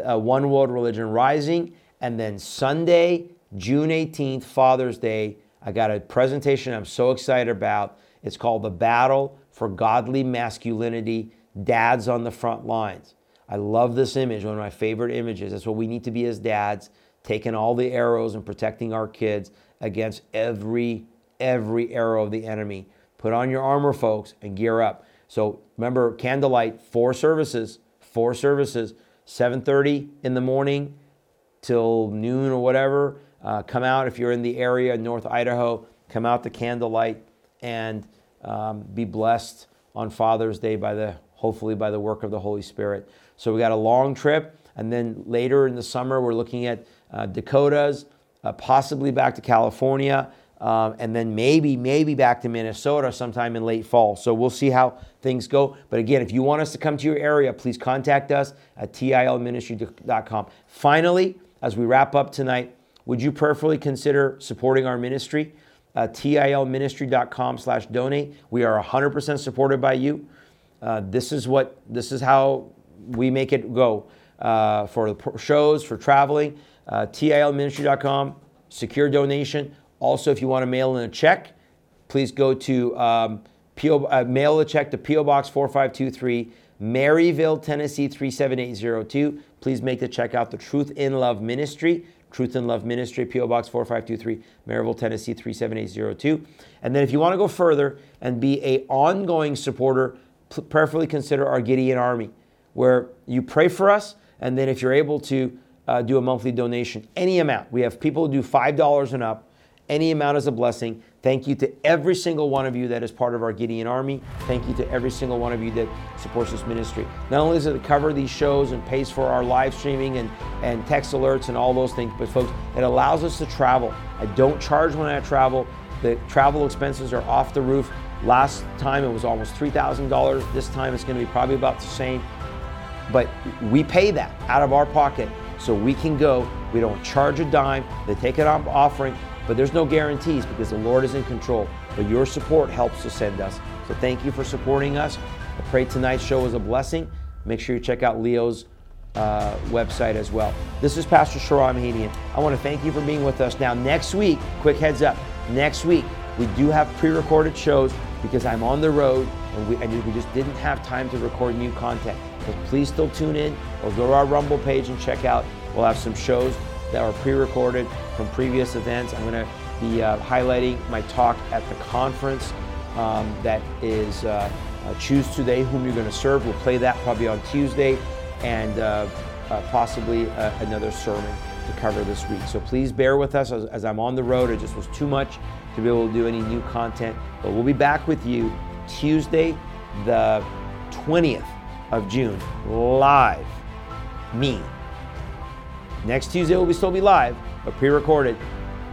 uh, One World Religion Rising. And then Sunday, June 18th, Father's Day, I got a presentation I'm so excited about. It's called The Battle for Godly Masculinity Dads on the Front Lines. I love this image, one of my favorite images. That's what we need to be as dads, taking all the arrows and protecting our kids against every every arrow of the enemy. Put on your armor, folks, and gear up. So remember, candlelight, four services, four services, 7:30 in the morning till noon or whatever. Uh, come out if you're in the area, North Idaho, come out to candlelight and um, be blessed on Father's Day by the hopefully by the work of the Holy Spirit. So we got a long trip, and then later in the summer we're looking at uh, Dakotas, uh, possibly back to California, um, and then maybe maybe back to Minnesota sometime in late fall. So we'll see how things go. But again, if you want us to come to your area, please contact us at tilministry.com. Finally, as we wrap up tonight, would you prayerfully consider supporting our ministry? Uh, tilministry.com slash donate. We are 100% supported by you. Uh, this is what this is how we make it go uh, for the shows, for traveling. Uh, tilministry.com, secure donation. Also, if you want to mail in a check, please go to um, PO, uh, mail a check to PO Box 4523, Maryville, Tennessee 37802. Please make the check out the Truth in Love Ministry. Truth and Love Ministry, P.O. Box 4523, Maryville, Tennessee 37802. And then if you want to go further and be a ongoing supporter, prayerfully consider our Gideon Army, where you pray for us, and then if you're able to uh, do a monthly donation, any amount. We have people who do $5 and up. Any amount is a blessing. Thank you to every single one of you that is part of our Gideon Army. Thank you to every single one of you that supports this ministry. Not only does it cover these shows and pays for our live streaming and, and text alerts and all those things, but folks, it allows us to travel. I don't charge when I travel. The travel expenses are off the roof. Last time it was almost $3,000. This time it's going to be probably about the same. But we pay that out of our pocket so we can go. We don't charge a dime. They take it off offering, but there's no guarantees because the Lord is in control. But your support helps to send us. So thank you for supporting us. I pray tonight's show was a blessing. Make sure you check out Leo's uh, website as well. This is Pastor Shahram Hadian. I want to thank you for being with us. Now, next week, quick heads up, next week, we do have pre recorded shows because I'm on the road and we, and we just didn't have time to record new content. But please still tune in or go to our Rumble page and check out. We'll have some shows that are pre recorded from previous events. I'm going to be uh, highlighting my talk at the conference um, that is uh, uh, Choose Today Whom You're Going to Serve. We'll play that probably on Tuesday and uh, uh, possibly uh, another sermon to cover this week. So please bear with us as, as I'm on the road. It just was too much to be able to do any new content. But we'll be back with you Tuesday, the 20th of June, live. Me. Next Tuesday will still be live, but pre-recorded.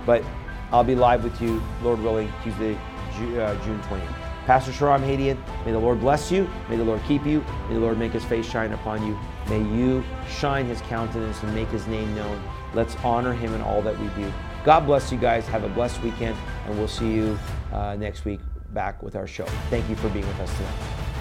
But I'll be live with you, Lord willing, Tuesday, uh, June 20th. Pastor Shahram Hadian, may the Lord bless you. May the Lord keep you. May the Lord make his face shine upon you. May you shine his countenance and make his name known. Let's honor him in all that we do. God bless you guys. Have a blessed weekend, and we'll see you uh, next week back with our show. Thank you for being with us tonight.